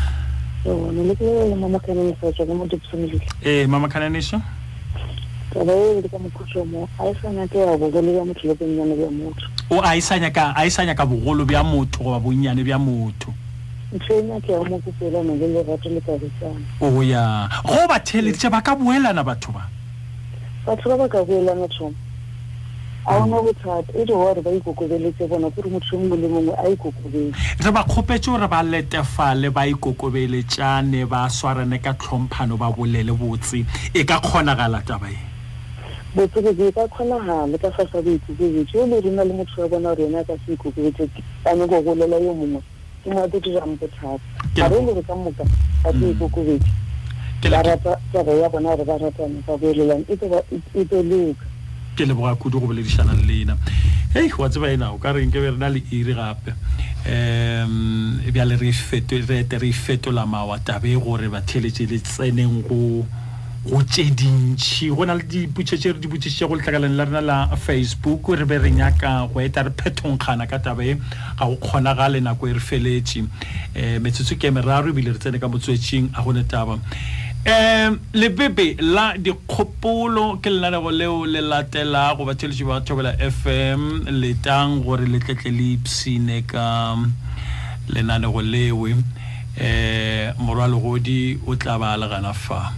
S1: ee mama
S5: kananeša taba eo le ka mokhutsho mo a e sa nyake ya bogolo bja motho le bonnyane bja motho
S1: o a e sa nyaka a e sa nyaka bogolo bja motho goba bonnyane bja motho
S5: ntho e nyakego mo kopelano le lerato le karisana
S1: o ya go ba theleditše ba ka boelana batho ba
S5: Batho ba ba ka goelana tšhomo. A ona bothata, e di gore ba ikokobeletse bona, kore motho yo mongwe le mongwe a ikokobele.
S1: Re ba kgopetše gore ba letefale, ba ikokobeletšane, ba swarane ka tlhomphano, ba bolele botse. E ka kgonagala taba ye?
S5: Botse botse, e ka kgonagala ka fase a boikokobetše. Yo le runa le motho wa bona gore yena a ka se ikokobetše, a nyako golela yo mongwe. ke mo a tlo dirang bothata ga re gore ka moka ba tlo ikokobetsa
S1: mm.
S5: ba rata taba ya bona gore ba ratane ba boelelang e tlo e loka
S1: ke leboga kudu go boledišana le lena hei wa tseba ena o ka reng ke be re na le iri gape um bjale re ete re fetola mawa tabe gore batheletše le tseneng go go tše dintšhi go na le diputšhetše re diputšhetše go letlakaleng la rena la facebook re be re nyaka go eta re phethongkgana ka tabe ga go kgonagale nako e re feletše um eh, metsotso ke meraro ebile re tsene ka motswetšing a gone taba um lebebe la dikgopolo ke lenanego leo le latela go batheletši ba thobela f m letang gore le tletle le ipsine ka lenanego lewe Eh, morwa legodi o tla ba le gana fa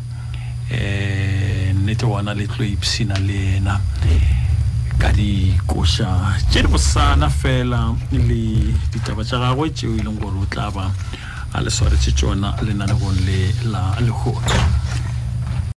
S1: eh, nnete gona le tlo ipsina le ena ka dikoša tše di bosana fela le ditaba tša gagwe tšeo e leng gore o tla ba a le swaretše tšona lenanegong le la lehono